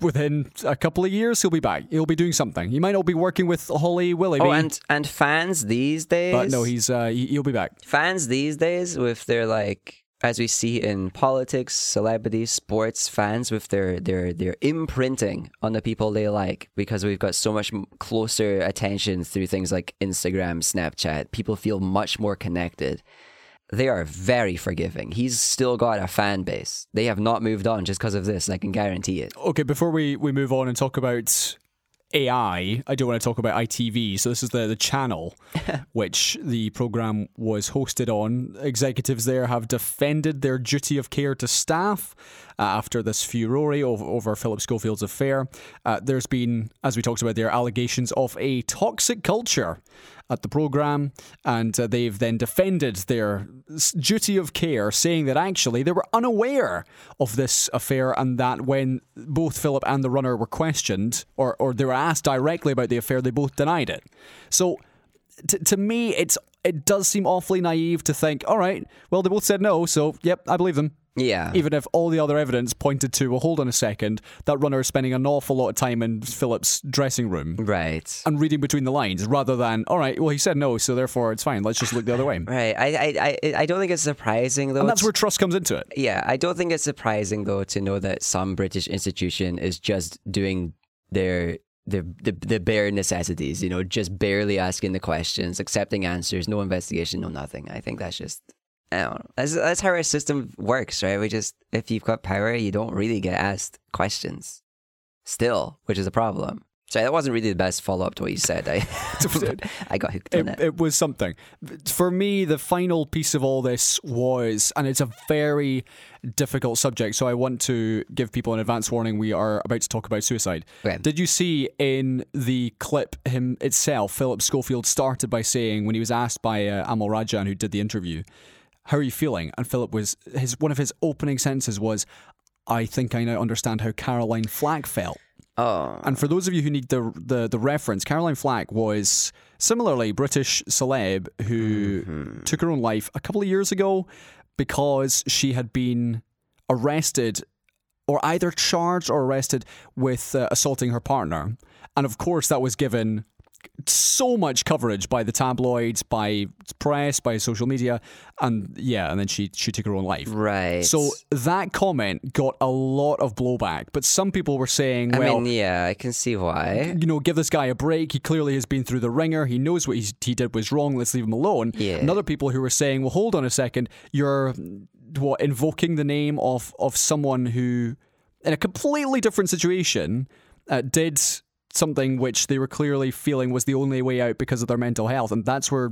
Within a couple of years he'll be back. He'll be doing something. He might not be working with Holly Willoughby,
Oh, and and fans these days,
but no, he's uh, he- he'll be back.
fans these days with their like as we see in politics, celebrities, sports fans with their their their imprinting on the people they like because we've got so much closer attention through things like Instagram, Snapchat. People feel much more connected. They are very forgiving. He's still got a fan base. They have not moved on just because of this. I can guarantee it.
Okay, before we, we move on and talk about AI, I do want to talk about ITV. So this is the the channel which the program was hosted on. Executives there have defended their duty of care to staff after this furore over, over Philip Schofield's affair. Uh, there's been, as we talked about there, allegations of a toxic culture at the program, and uh, they've then defended their duty of care, saying that actually they were unaware of this affair, and that when both Philip and the runner were questioned, or or they were asked directly about the affair, they both denied it. So. T- to me, it's it does seem awfully naive to think, all right, well they both said no, so yep, I believe them.
Yeah.
Even if all the other evidence pointed to, well, hold on a second, that runner is spending an awful lot of time in Philip's dressing room
right.
and reading between the lines rather than, all right, well, he said no, so therefore it's fine. Let's just look the other way.
Right. I, I I I don't think it's surprising though.
And that's where trust comes into it.
Yeah, I don't think it's surprising though to know that some British institution is just doing their the, the the bare necessities, you know, just barely asking the questions, accepting answers, no investigation, no nothing. I think that's just I don't know. That's that's how our system works, right? We just if you've got power, you don't really get asked questions. Still, which is a problem. Sorry, that wasn't really the best follow up to what you said. I I got hooked on
it,
it.
it was something. For me, the final piece of all this was, and it's a very difficult subject, so I want to give people an advance warning. We are about to talk about suicide.
Okay.
Did you see in the clip him itself, Philip Schofield started by saying, when he was asked by uh, Amol Rajan, who did the interview, how are you feeling? And Philip was, his one of his opening sentences was, I think I now understand how Caroline Flack felt.
Oh,
And for those of you who need the the, the reference, Caroline Flack was similarly British celeb who took her own life a couple of years ago because she had been arrested or either charged or arrested with uh, assaulting her partner. And of course, that was given so much coverage by the tabloids, by press, by social media, and yeah, and then she she took her own life.
right.
So that comment got a lot of blowback, but some people were saying,
I
well,
mean, yeah, I can see why.
you know, give this guy a break. He clearly has been through the ringer. He knows what he did was wrong. Let's leave him alone.
Yeah.
And other people who were saying, well, hold on a second. You're what invoking the name of of someone who, in a completely different situation, uh, did something which they were clearly feeling was the only way out because of their mental health. And that's where,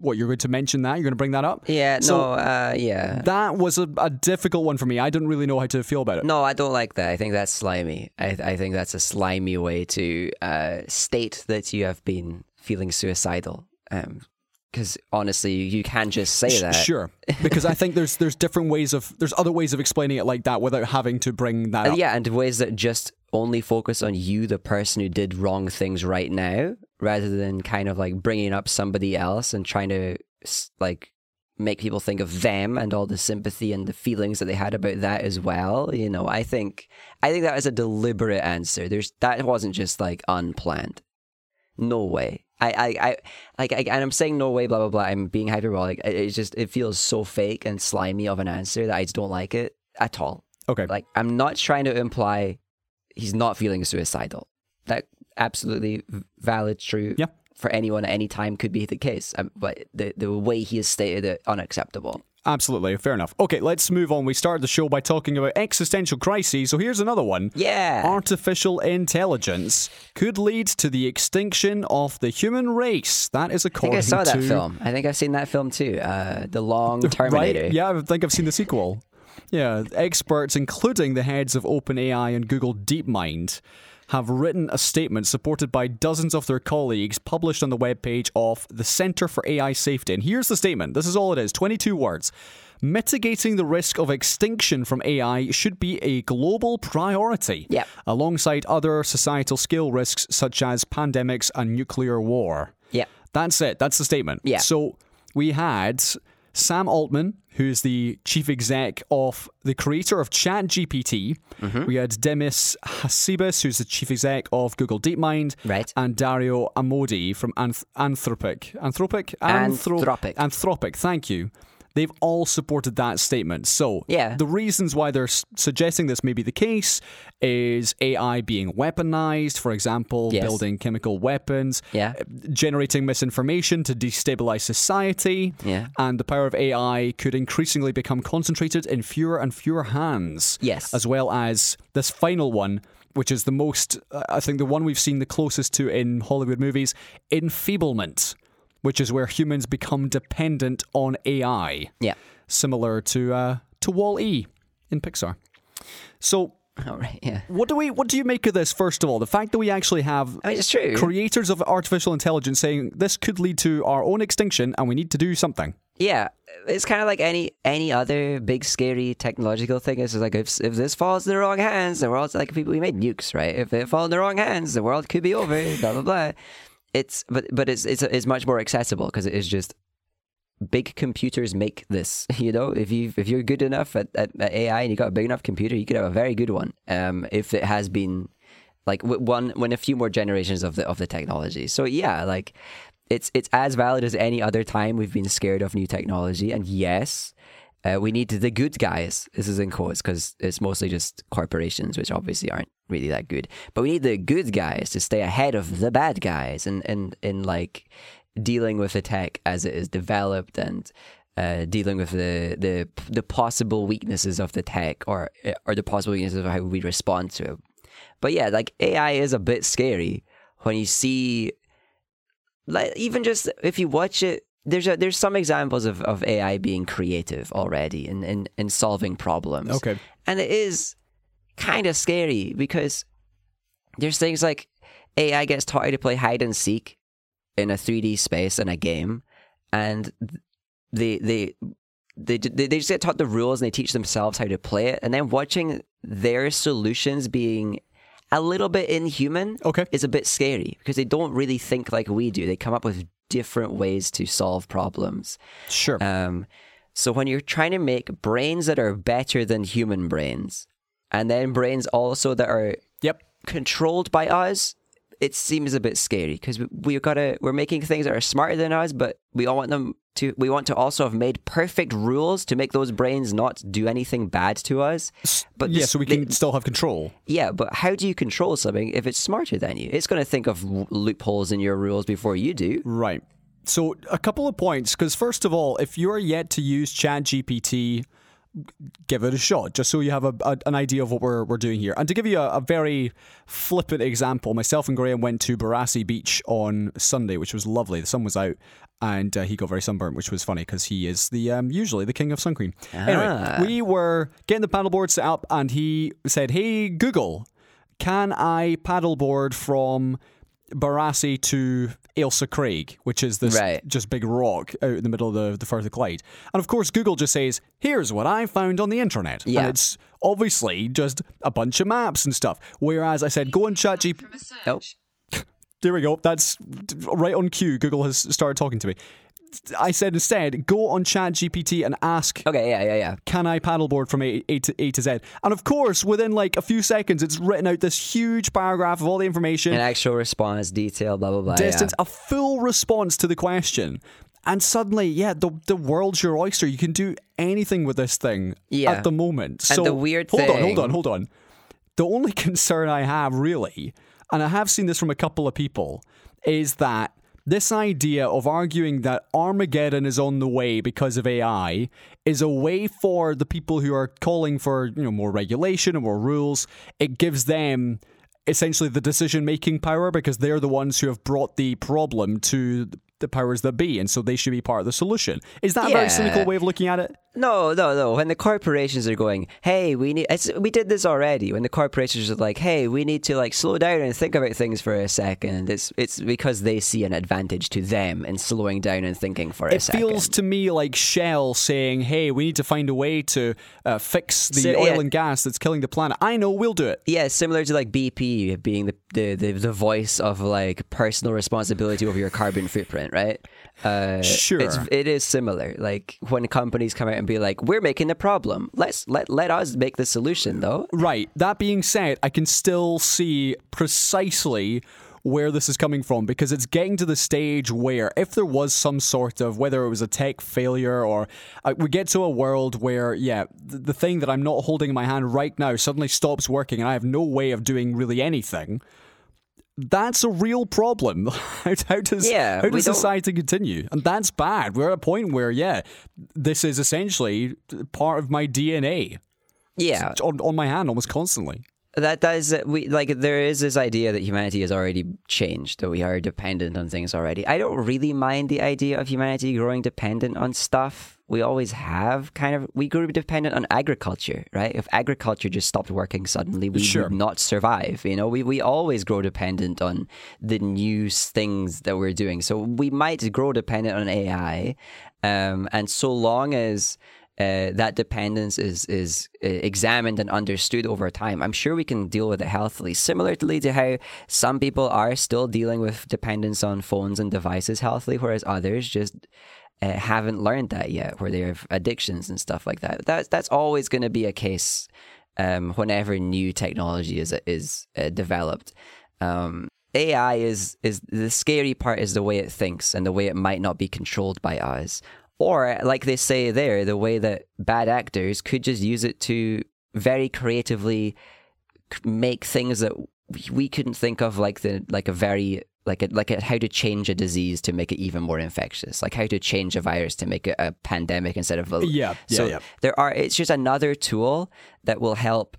what you're going to mention that you're going to bring that up.
Yeah,
So-
no, uh, yeah.
That was a, a difficult one for me. I didn't really know how to feel about it.
No, I don't like that. I think that's slimy. I, I think that's a slimy way to uh, state that you have been feeling suicidal. Because honestly, you can't just say that.
Sure, because I think there's there's different ways of there's other ways of explaining it like that without having to bring that
Uh,
up.
yeah, and ways that just only focus on you, the person who did wrong things right now, rather than kind of like bringing up somebody else and trying to like make people think of them and all the sympathy and the feelings that they had about that as well. You know, I think I think that was a deliberate answer. There's that wasn't just like unplanned. No way. I, I, I like, I, and I'm saying no way, blah blah blah. I'm being hyperbolic. It, it's just it feels so fake and slimy of an answer that I just don't like it at all
Okay.
like I'm not trying to imply he's not feeling suicidal. That absolutely valid, true.
Yeah.
For anyone at any time could be the case, um, but the the way he has stated it unacceptable.
Absolutely, fair enough. Okay, let's move on. We started the show by talking about existential crises, so here's another one.
Yeah.
Artificial intelligence could lead to the extinction of the human race. That is according to.
I think I saw that film. I think I've seen that film too. Uh, the Long Terminator.
Right? Yeah, I think I've seen the sequel. Yeah, experts, including the heads of OpenAI and Google DeepMind, have written a statement supported by dozens of their colleagues published on the webpage of the Center for AI Safety. And here's the statement this is all it is 22 words. Mitigating the risk of extinction from AI should be a global priority,
Yep.
alongside other societal scale risks such as pandemics and nuclear war.
Yeah.
That's it. That's the statement.
Yeah.
So we had Sam Altman, who's the chief exec of the creator of ChatGPT.
Mm-hmm.
We had Demis Hassabis, who's the chief exec of Google DeepMind.
Right.
And Dario Amodei from Anth- Anthropic. Anthropic? Anthro-
Anthropic.
Anthropic. Thank you. They've all supported that statement. So,
Yeah.
the reasons why they're s- suggesting this may be the case is AI being weaponized, for example,
Yes.
building chemical weapons,
Yeah.
generating misinformation to destabilize society,
Yeah.
and the power of AI could increasingly become concentrated in fewer and fewer hands.
Yes.
As well as this final one, which is the most, uh, I think, the one we've seen the closest to in Hollywood movies enfeeblement, which is where humans become dependent on AI,
Yeah.
similar to, uh, to Wall E in Pixar. So,
All right. Yeah.
what do we what do you make of this first of all? The fact that we actually have
I mean, it's true.
creators of artificial intelligence saying this could lead to our own extinction and we need to do something.
Yeah, it's kind of like any any other big scary technological thing. It's like if if this falls in the wrong hands, the world's like people we made nukes, right? If it falls in the wrong hands, the world could be over. Blah blah blah. It's but but it's it's it's much more accessible because it is just big computers make this. You know, if you if you're good enough at, at, at AI and you got a big enough computer, you could have a very good one. Um, if it has been like one when a few more generations of the of the technology. So yeah, like it's it's as valid as any other time we've been scared of new technology. And yes, uh, we need the good guys. This is in quotes because it's mostly just corporations, which obviously aren't really that good. But we need the good guys to stay ahead of the bad guys, and and in like dealing with the tech as it is developed and. Uh, dealing with the, the the possible weaknesses of the tech or or the possible weaknesses of how we respond to it. but yeah, like AI is a bit scary when you see, like even just if you watch it. There's a, there's some examples of, of AI being creative already in, in, in solving problems.
Okay.
And it is kind of scary because there's things like AI gets taught how to play hide and seek in a 3D space in a game, and they they they they they just get taught the rules and they teach themselves how to play it, and then watching their solutions being a little bit inhuman
Okay.
is a bit scary because they don't really think like we do. They come up with different ways to solve problems.
Sure.
Um, so when you're trying to make brains that are better than human brains, and then brains also that are
yep.
controlled by us, it seems a bit scary because we, we've got to we're making things that are smarter than us, but we all want them to. We want to also have made perfect rules to make those brains not do anything bad to us. But
yeah,
this-
so we
they-
can still have control.
yeah, but how do you control something if it's smarter than you? It's going to think of loopholes in your rules before you do.
Right. So a couple of points, because first of all, if you're yet to use ChatGPT, give it a shot, just so you have a, a- an idea of what we're, we're doing here. And to give you a, a very flippant example, myself and Graham went to Barassie Beach on Sunday, which was lovely. The sun was out. And uh, he got very sunburnt, which was funny because he is the um, usually the king of sun cream. Anyway,
Ah.
we were getting the paddleboard set up, and he said, "Hey Google, can I paddleboard from Barassie to Ailsa Craig, which is this
Right.
just big rock out in the middle of the, the Firth of Clyde. And of course, Google just says, here's what I found on the internet.
Yeah.
And it's obviously just a bunch of maps and stuff. Whereas I said, go on ChatGPT.
From a search.
Nope.
There we go. That's right on cue. Google has started talking to me. I said instead, go on ChatGPT and ask
Okay, yeah, yeah, yeah.
can I paddleboard from A, a, to, a to Z? And of course, within like a few seconds, it's written out this huge paragraph of all the information
An actual response, detail, blah blah blah.
distance,
yeah.
a full response to the question. And suddenly, yeah, the the world's your oyster. You can do anything with this thing
Yeah.
at the moment. So
the weird
hold on, hold on, hold on. The only concern I have really, and I have seen this from a couple of people, is that this idea of arguing that Armageddon is on the way because of AI is a way for the people who are calling for you know more regulation and more rules. It gives them essentially the decision making power because they're the ones who have brought the problem to the powers that be, and so they should be part of the solution. Is that a very cynical way of looking at it?
No, no, no. When the corporations are going, hey, we need. It's, we did this already. When the corporations are like, hey, we need to like slow down and think about things for a second. It's it's because they see an advantage to them in slowing down and thinking for a second.
It feels to me like Shell saying, "Hey, we need to find a way to uh, fix the
So,
oil
yeah.
and gas that's killing the planet." I know, we'll do it.
yeah, similar to like BP being the, the, the, the voice of like personal responsibility over your carbon footprint, right? Uh,
Sure.
it's, it is similar. Like when companies come out and be like, "We're making the problem. Let's let let us make the solution, though."
Right. That being said, I can still see precisely where this is coming from because it's getting to the stage where if there was some sort of whether it was a tech failure or uh, we get to a world where yeah the, the thing that I'm not holding in my hand right now suddenly stops working and I have no way of doing really anything that's a real problem. How, how does
Yeah,
how does
don't-
society continue? And that's bad. We're at a point where yeah this is essentially part of my DNA
Yeah,
It's on, on my hand almost constantly.
That does uh, we like there is this idea that humanity has already changed that we are dependent on things already. I don't really mind the idea of humanity growing dependent on stuff we always have kind of we grew dependent on agriculture right if agriculture just stopped working suddenly we
Sure.
would not survive you know we, we always grow dependent on the new things that we're doing so we might grow dependent on ai um, and so long as uh, that dependence is is uh, examined and understood over time. I'm sure we can deal with it healthily, similarly to how some people are still dealing with dependence on phones and devices healthily, whereas others just uh, haven't learned that yet, where they have addictions and stuff like that. That's that's always going to be a case um, whenever new technology is is uh, developed. Um, AI is is the scary part is the way it thinks and the way it might not be controlled by us. Or like they say there, the way that bad actors could just use it to very creatively make things that we couldn't think of, like the like a very like a, like a, how to change a disease to make it even more infectious, like how to change a virus to make it a pandemic instead of a
yeah yeah
so
yeah.
there are it's just another tool that will help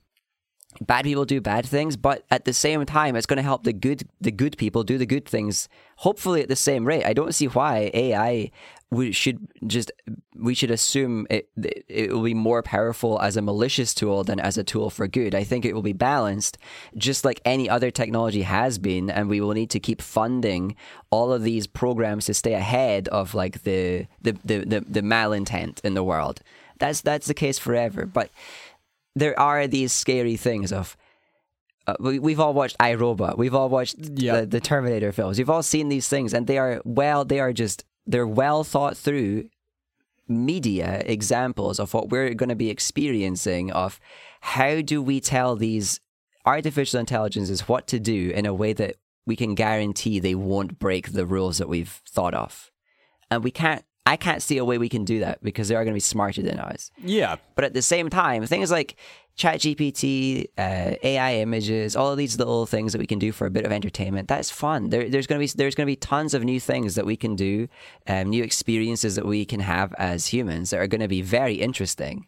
bad people do bad things, but at the same time, it's going to help the good the good people do the good things. Hopefully, at the same rate. I don't see why AI we should just we should assume it it will be more powerful as a malicious tool than as a tool for good. I think it will be balanced, just like any other technology has been, and we will need to keep funding all of these programs to stay ahead of like the the the the, the malintent in the world. That's that's the case forever, but there are these scary things of uh, we, we've all watched iRobot. We've all watched
Yep.
the, the Terminator films. You've all seen these things, and they are well, they are just they're well thought through media examples of what we're going to be experiencing. Of how do we tell these artificial intelligences what to do in a way that we can guarantee they won't break the rules that we've thought of, and we can't. I can't see a way we can do that because they are going to be smarter than us.
Yeah.
But at the same time, things like ChatGPT, uh, AI images, all of these little things that we can do for a bit of entertainment, that's fun. There, there's going to be there's going to be tons of new things that we can do, um, new experiences that we can have as humans that are going to be very interesting.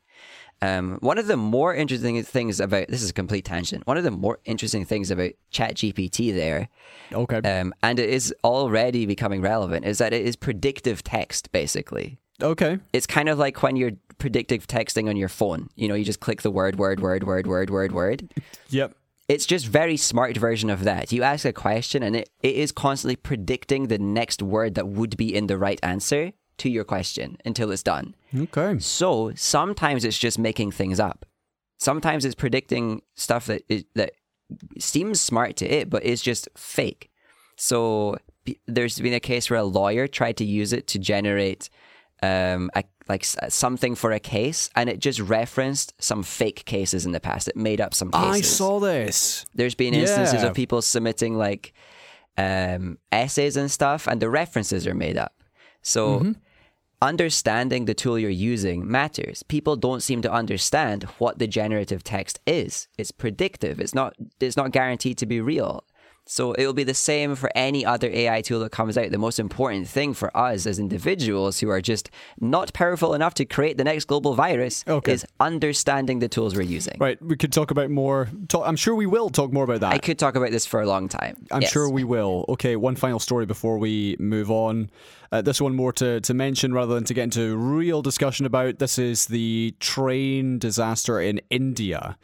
Um, one of the more interesting things about this is a complete tangent. One of the more interesting things about ChatGPT there
Okay.
um, and it is already becoming relevant, is that it is predictive text, basically.
okay.
It's kind of like when you're predictive texting on your phone. You know, you just click the word, word, word, word, word, word, word.
Yep.
It's just very smart version of that. You ask a question and it, it is constantly predicting the next word that would be in the right answer to your question until it's done.
Okay.
So sometimes it's just making things up. Sometimes it's predicting stuff that is, that seems smart to it, but is just fake. So p- there's been a case where a lawyer tried to use it to generate um, a, like s- something for a case, and it just referenced some fake cases in the past. It made up some cases.
I saw this.
There's been instances
Yeah.
of people submitting like um, essays and stuff, and the references are made up. So
Mm-hmm.
Understanding the tool you're using matters. People don't seem to understand what the generative text is. It's predictive. It's not. It's not guaranteed to be real. So it will be the same for any other AI tool that comes out. The most important thing for us as individuals who are just not powerful enough to create the next global virus
Okay.
is understanding the tools we're using.
Right. We could talk about more. Talk, I'm sure we will talk more about that.
I could talk about this for a long time.
I'm
Yes.
sure we will. Okay, one final story before we move on. Uh, this one more to, to mention rather than to get into real discussion about. This is the train disaster in India,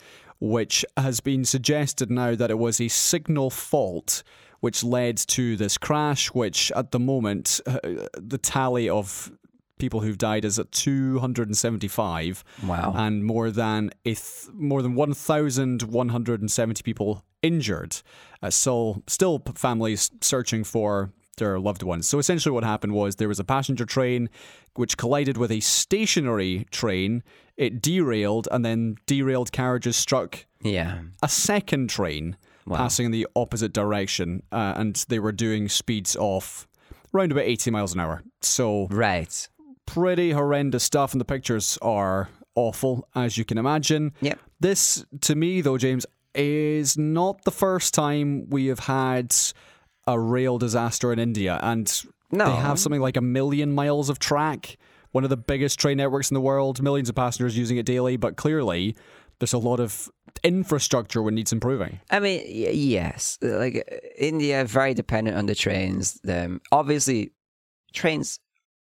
which has been suggested now that it was a signal fault which led to this crash, which at the moment, uh, the tally of people who've died is at 275
Wow.
and more than a th- more than 1,170 people injured. Uh, so still families searching for their loved ones. So essentially, what happened was there was a passenger train which collided with a stationary train. It derailed, and then derailed carriages struck
Yeah.
a second train passing in the opposite direction, uh, and they were doing speeds of around about 80 miles an hour. So
Right.
pretty horrendous stuff, and the pictures are awful, as you can imagine.
Yep.
This, to me, though, James, is not the first time we have had a rail disaster in India, and
No.
they have something like a million miles of track. One of the biggest train networks in the world, millions of passengers using it daily, but clearly there's a lot of infrastructure that needs improving.
I mean, yes. Like India, very dependent on the trains. Um, obviously, trains,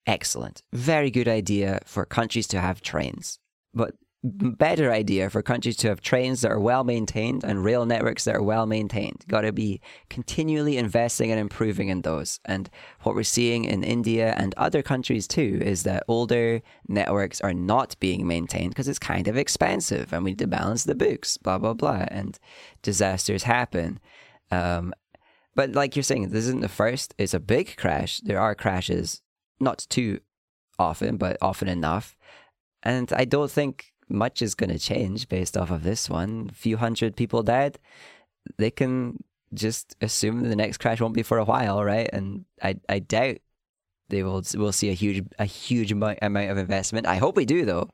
excellent. Very good idea for countries to have trains. But better idea for countries to have trains that are well maintained and rail networks that are well maintained. Got to be continually investing and improving in those. And what we're seeing in India and other countries too is that older networks are not being maintained because it's kind of expensive and we need to balance the books, blah, blah, blah. And disasters happen. Um, but like you're saying, this isn't the first. It's a big crash. There are crashes, not too often, but often enough. And I don't think much is going to change based off of this one. A few hundred people dead. They can just assume the next crash won't be for a while, right? And I, I doubt they will will see a huge a huge amount, of investment. I hope we do though.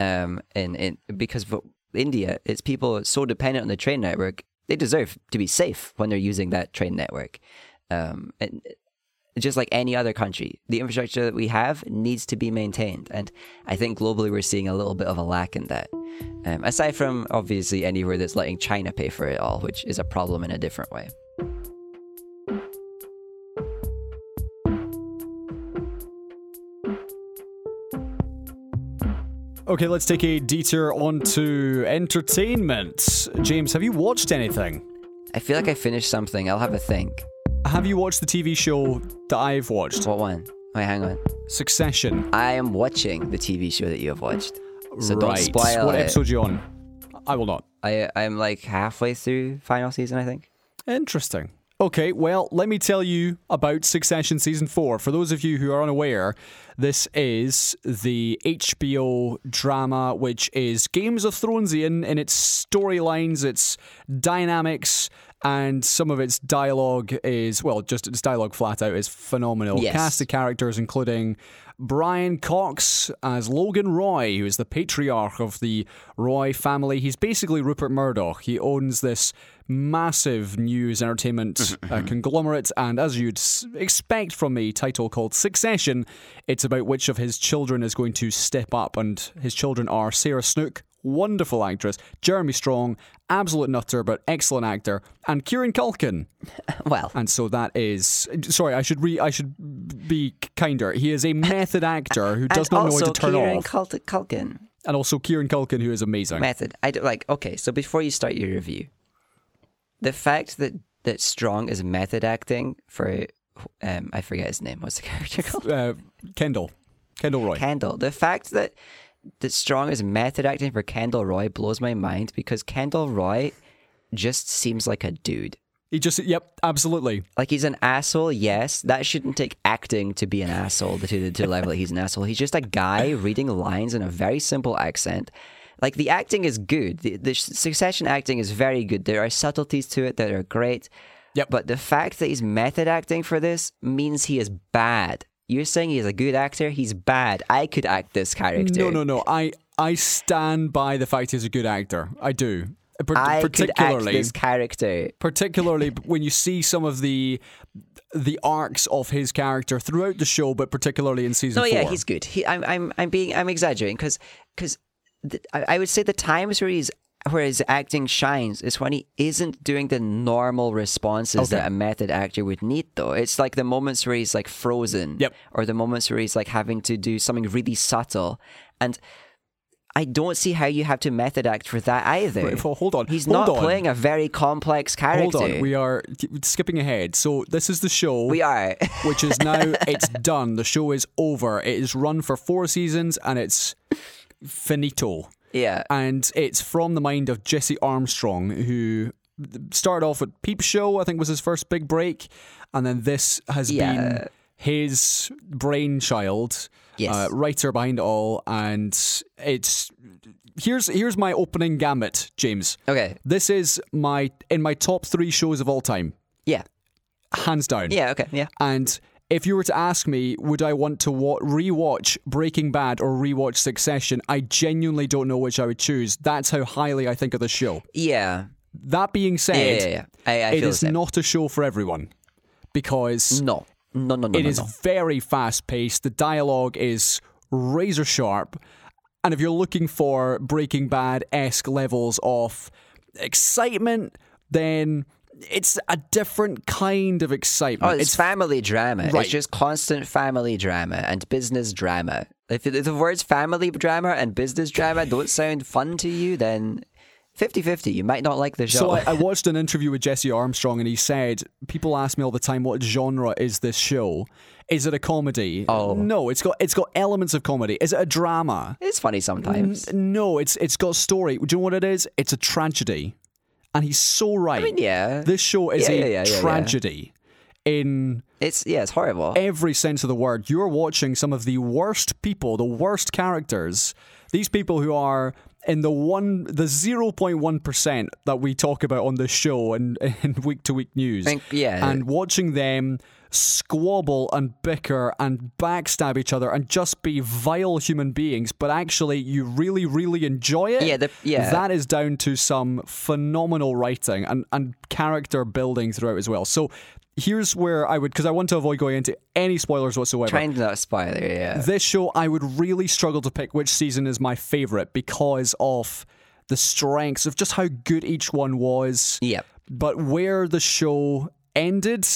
Um, in in because India, it's people so dependent on the train network. They deserve to be safe when they're using that train network. Um, and just like any other country. The infrastructure that we have needs to be maintained. And I think globally we're seeing a little bit of a lack in that. Um, aside from obviously anywhere that's letting China pay for it all, which is a problem in a different way.
Okay, let's take a detour onto entertainment. James, have you watched anything?
I feel like I finished something. I'll have a think.
Have you watched the TV show that I've watched?
What one? Wait, hang on.
Succession.
I am watching the TV show that you have watched. So
right.
don't spoil
what
it.
episode are you on? I will not.
I I'm like halfway through final season, I think.
Interesting. Okay, well, let me tell you about Succession Season 4. For those of you who are unaware, this is the HBO drama which is Games of Thronesian in its storylines, its dynamics, and some of its dialogue is, well, just its dialogue flat out is phenomenal.
Yes.
Cast of characters including Brian Cox as Logan Roy, who is the patriarch of the Roy family. He's basically Rupert Murdoch. He owns this massive news entertainment uh, conglomerate, and as you'd expect from a title called Succession, it's about which of his children is going to step up, and his children are Sarah Snook. Wonderful actress, Jeremy Strong, absolute nutter but excellent actor, and Kieran Culkin.
Well,
And so that is sorry, I should re I should be kinder. He is a method actor who does not know when to turn
Kieran
off,
Cult- Culkin
and also Kieran Culkin, who is amazing.
method. I do, like okay. So before you start your review, the fact that that Strong is method acting for um I forget his name. What's the character called?
Uh, Kendall, Kendall Roy.
Kendall. The fact that that Strong is method acting for Kendall Roy blows my mind because Kendall Roy just seems like a dude.
He just yep, absolutely.
Like he's an asshole, yes. That shouldn't take acting to be an asshole to the level that he's an asshole. He's just a guy reading lines in a very simple accent. Like the acting is good. The, the succession acting is very good. There are subtleties to it that are great.
Yep.
But the fact that he's method acting for this means he is bad. You're saying he's a good actor? He's bad. I could act this character.
No, no, no. I I stand by the fact he's a good actor. I do.
I could act
particularly,
this character.
particularly when you see some of the the arcs of his character throughout the show, but particularly in season
No,
four.
yeah, he's good. He, I'm, I'm, I'm being, I'm exaggerating because, because, I, I would say the times where he's, where his acting shines is when he isn't doing the normal responses
Okay.
that a method actor would need. Though it's like the moments where he's like frozen,
Yep.
or the moments where he's like having to do something really subtle, and I don't see how you have to method act for that either.
Right, well, hold on.
He's
hold
not
on.
playing a very complex character.
Hold on, we are skipping ahead. So this is the show.
we are.
which is now it's done. The show is over. It is run for four seasons and it's finito.
Yeah.
And it's from the mind of Jesse Armstrong, who started off with Peep Show, I think was his first big break, and then this has
Yeah.
been his brainchild.
Yes.
Uh, writer behind it all, and it's here's here's my opening gambit, James.
Okay.
This is my in my top three shows of all time,
Yeah.
hands down.
Yeah. Okay. Yeah.
And if you were to ask me, would I want to wa- rewatch Breaking Bad or rewatch Succession, I genuinely don't know which I would choose. That's how highly I think of the show.
Yeah.
That being said,
Yeah. yeah. I, I
it is not a show for everyone because
No. No. No. No.
it
no,
is
no.
very fast paced. The dialogue is razor sharp. And if you're looking for Breaking Bad esque levels of excitement, then it's a different kind of excitement.
Oh, it's, family drama.
Right.
It's just constant family drama and business drama. If, if the words family drama and business drama don't sound fun to you, then 50 50, you might not like the show.
So I, I watched an interview with Jesse Armstrong, and he said, "People ask me all the time, what genre is this show? Is it a comedy?
Oh.
no, it's got it's got elements of comedy. Is it a drama?
it's funny sometimes.
N- No, it's it's got story. Do you know what it is? It's a tragedy, and he's so right.
I mean, yeah.
This show is
Yeah,
a
yeah, yeah,
tragedy in
It's, yeah, it's horrible.
every sense of the word. You're watching some of the worst people, the worst characters. These people who are in the one, the zero point one percent that we talk about on this show and in week to week news.
Think- yeah.
and watching them squabble and bicker and backstab each other and just be vile human beings, but actually you really, really enjoy it.
Yeah, the- yeah.
That is down to some phenomenal writing and, and character building throughout as well. So here's where I would because I want to avoid going into any spoilers whatsoever.
Trying to not spoiler, yeah.
This show, I would really struggle to pick which season is my favorite because of the strengths of just how good each one was.
Yep.
But where the show ended,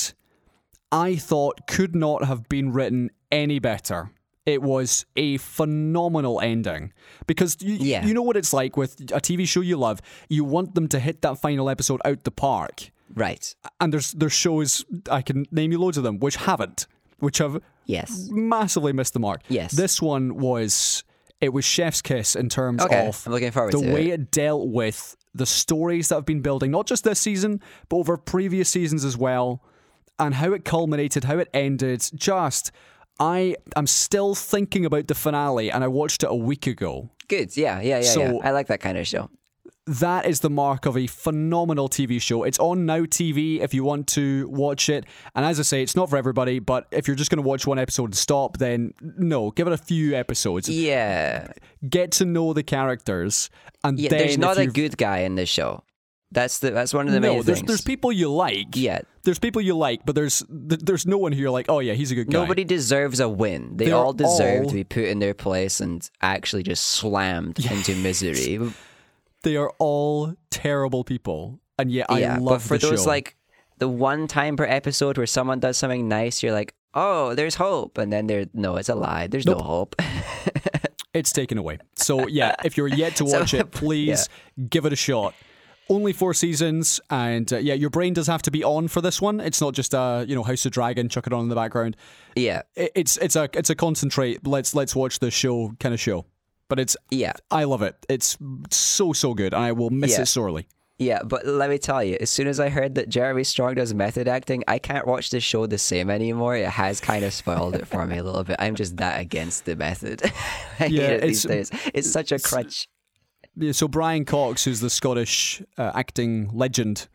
I thought could not have been written any better. It was a phenomenal ending because you,
Yeah.
you know what it's like with a TV show you love. You want them to hit that final episode out the park,
Right.
and there's there's shows I can name you loads of them which haven't, which have
Yes.
massively missed the mark.
Yes.
This one was it was chef's kiss in terms
Okay.
of
I'm looking forward
the way
it.
it dealt with the stories that have been building, not just this season, but over previous seasons as well, and how it culminated, how it ended. Just I am still thinking about the finale and I watched it a week ago.
Good. Yeah, yeah, yeah,
So-
yeah. I like that kind of show.
That is the mark of a phenomenal TV show. It's on Now TV if you want to watch it. And as I say, it's not for everybody, but if you're just going to watch one episode and stop, then no, give it a few episodes.
Yeah.
Get to know the characters. And
Yeah,
then
there's not a good guy in this show. That's the that's one of the
no,
main
there's,
things.
there's people you like.
Yeah.
There's people you like, but there's there's no one who you're like, oh yeah, he's a good guy.
Nobody deserves a win. They
They're
all deserve
all-
to be put in their place and actually just slammed into misery.
They are all terrible people. And yet I
yeah,
love
but for those
show.
like the one time per episode where someone does something nice, you're like, oh, there's hope, and then there, no, it's a lie. There's no hope.
it's taken away. So yeah, if you're yet to
So-
watch it, please give it a shot. Only four seasons, and uh, yeah, your brain does have to be on for this one. It's not just a you know House of Dragon, chuck it on in the background.
yeah,
It, it's it's a it's a concentrate. Let's let's watch the show kind of show. But it's
yeah,
I love it. It's so so good, I will miss
Yeah.
it sorely.
yeah. But let me tell you, as soon as I heard that Jeremy Strong does method acting, I can't watch this show the same anymore. It has kind of spoiled it for me a little bit. I'm just that against the method. I hate
Yeah,
it these
it's-
days. It's such a crutch.
Yeah, so Brian Cox, who's the Scottish uh, acting legend,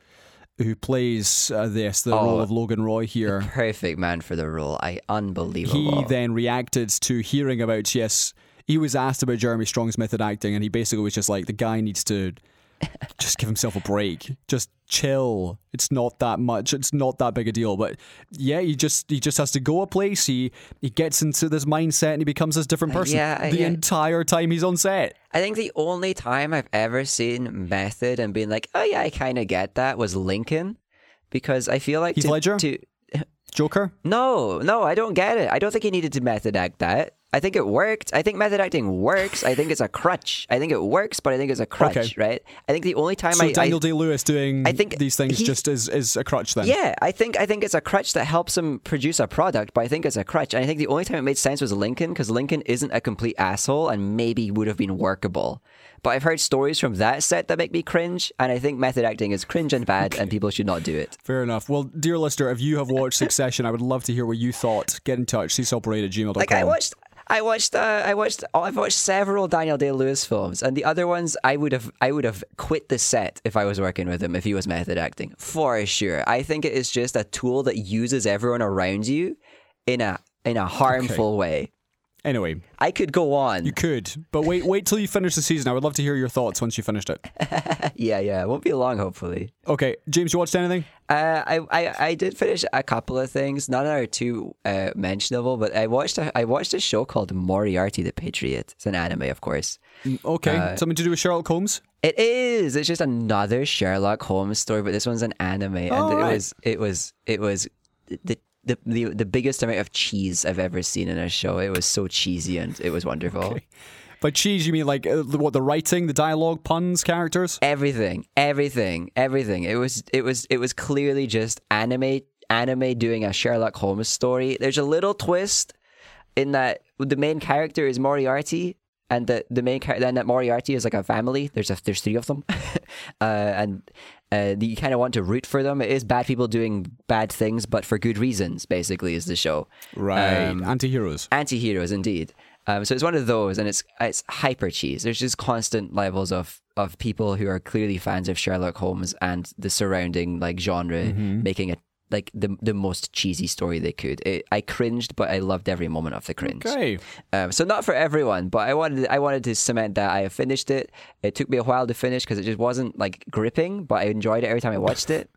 who plays uh, this the role
Oh.
of Logan Roy here.
Perfect man for the role. I unbelievable.
he then reacted to hearing about yes he was asked about jeremy strong's method acting and he basically was just like the guy needs to just give himself a break. Just chill. It's not that much. It's not that big a deal. But yeah he just he just has to go a place. He he gets into this mindset and he becomes this different uh, person
yeah,
the
yeah.
entire time he's on set.
I think the only time I've ever seen Method and being like, oh yeah, I kind of get that was Lincoln, because I feel like
Heath
to,
Ledger?
to
joker
no, no, I don't get it. I don't think he needed to method act that. I think it worked. I think method acting works. I think it's a crutch. I think it works, but I think it's a crutch,
Okay.
right? I think the only time
so
I,
daniel
I
day-lewis doing
I think
these things
he-
just is is a crutch then
yeah, I think I think it's a crutch that helps him produce a product, but I think it's a crutch. And I think the only time it made sense was Lincoln because Lincoln isn't a complete asshole and maybe would have been workable. But I've heard stories from that set that make me cringe, and I think method acting is cringe and bad, and people should not do it.
Fair enough. Well, dear listener, if you have watched Succession, I would love to hear what you thought. Get in touch, seesawparade at gmail.com.
Like I watched, I watched, uh, I watched, oh, I've watched several Daniel Day Lewis films, and the other ones I would have, I would have quit the set if I was working with him if he was method acting for sure. I think it is just a tool that uses everyone around you in a in a harmful way.
Anyway,
I could go on.
you could, but wait, wait till you finish the season. I would love to hear your thoughts once you finished it.
yeah, yeah, it won't be long, hopefully.
Okay, James, you watched anything?
Uh, I, I, I did finish a couple of things. None are too uh, mentionable, but I watched a, I watched a show called Moriarty the Patriot. It's an anime, of course.
Okay,
Uh,
something to do with Sherlock Holmes.
It is. It's just another Sherlock Holmes story, but this one's an anime, and
Oh,
it
right.
was it was it was the, the the the biggest amount of cheese I've ever seen in a show. It was so cheesy and it was wonderful.
By cheese, you mean like uh, the- what the writing, the dialogue, puns, characters?
Everything, everything, everything. It was it was it was clearly just anime anime doing a Sherlock Holmes story. There's a little twist in that the main character is Moriarty, and the the main character then that Moriarty is like a family. There's a there's three of them, uh, and uh, you kind of want to root for them. It is bad people doing bad things, but for good reasons. Basically, is the show
Right,
Um,
anti-heroes.
anti-heroes indeed um, so it's one of those and it's it's hyper cheese there's just constant levels of of people who are clearly fans of sherlock holmes and the surrounding like genre
Mm-hmm.
making it like the the most cheesy story they could. It, i cringed but i loved every moment of the cringe.
Okay,
um, so not for everyone but i wanted i wanted to cement that i have finished it. It took me a while to finish because it just wasn't like gripping but i enjoyed it every time i watched it.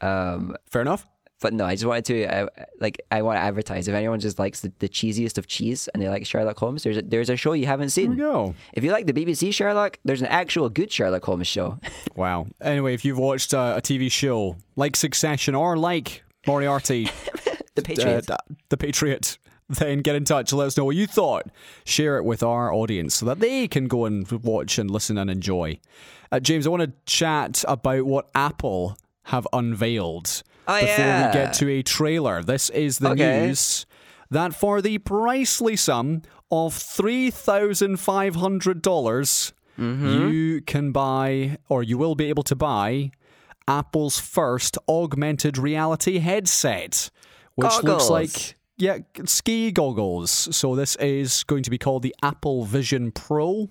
Um,
fair enough.
But no, I just wanted to uh, like I want to advertise. If anyone just likes the, the cheesiest of cheese and they like Sherlock Holmes, there's a, there's a show you haven't seen.
go.
If you like the BBC Sherlock, there's an actual good Sherlock Holmes show.
Wow. Anyway, if you've watched uh, a TV show like Succession or like Moriarty,
the
uh, The Patriot, then get in touch. Let us know what you thought. Share it with our audience so that they can go and watch and listen and enjoy. Uh, James, I want to chat about what Apple have unveiled
Oh,
before
yeah.
we get to a trailer. This is the
Okay.
news that for the pricely sum of $3,500, dollars
Mm-hmm.
you can buy, or you will be able to buy, Apple's first augmented reality headset, which looks like yeah ski goggles. So this is going to be called the Apple Vision Pro.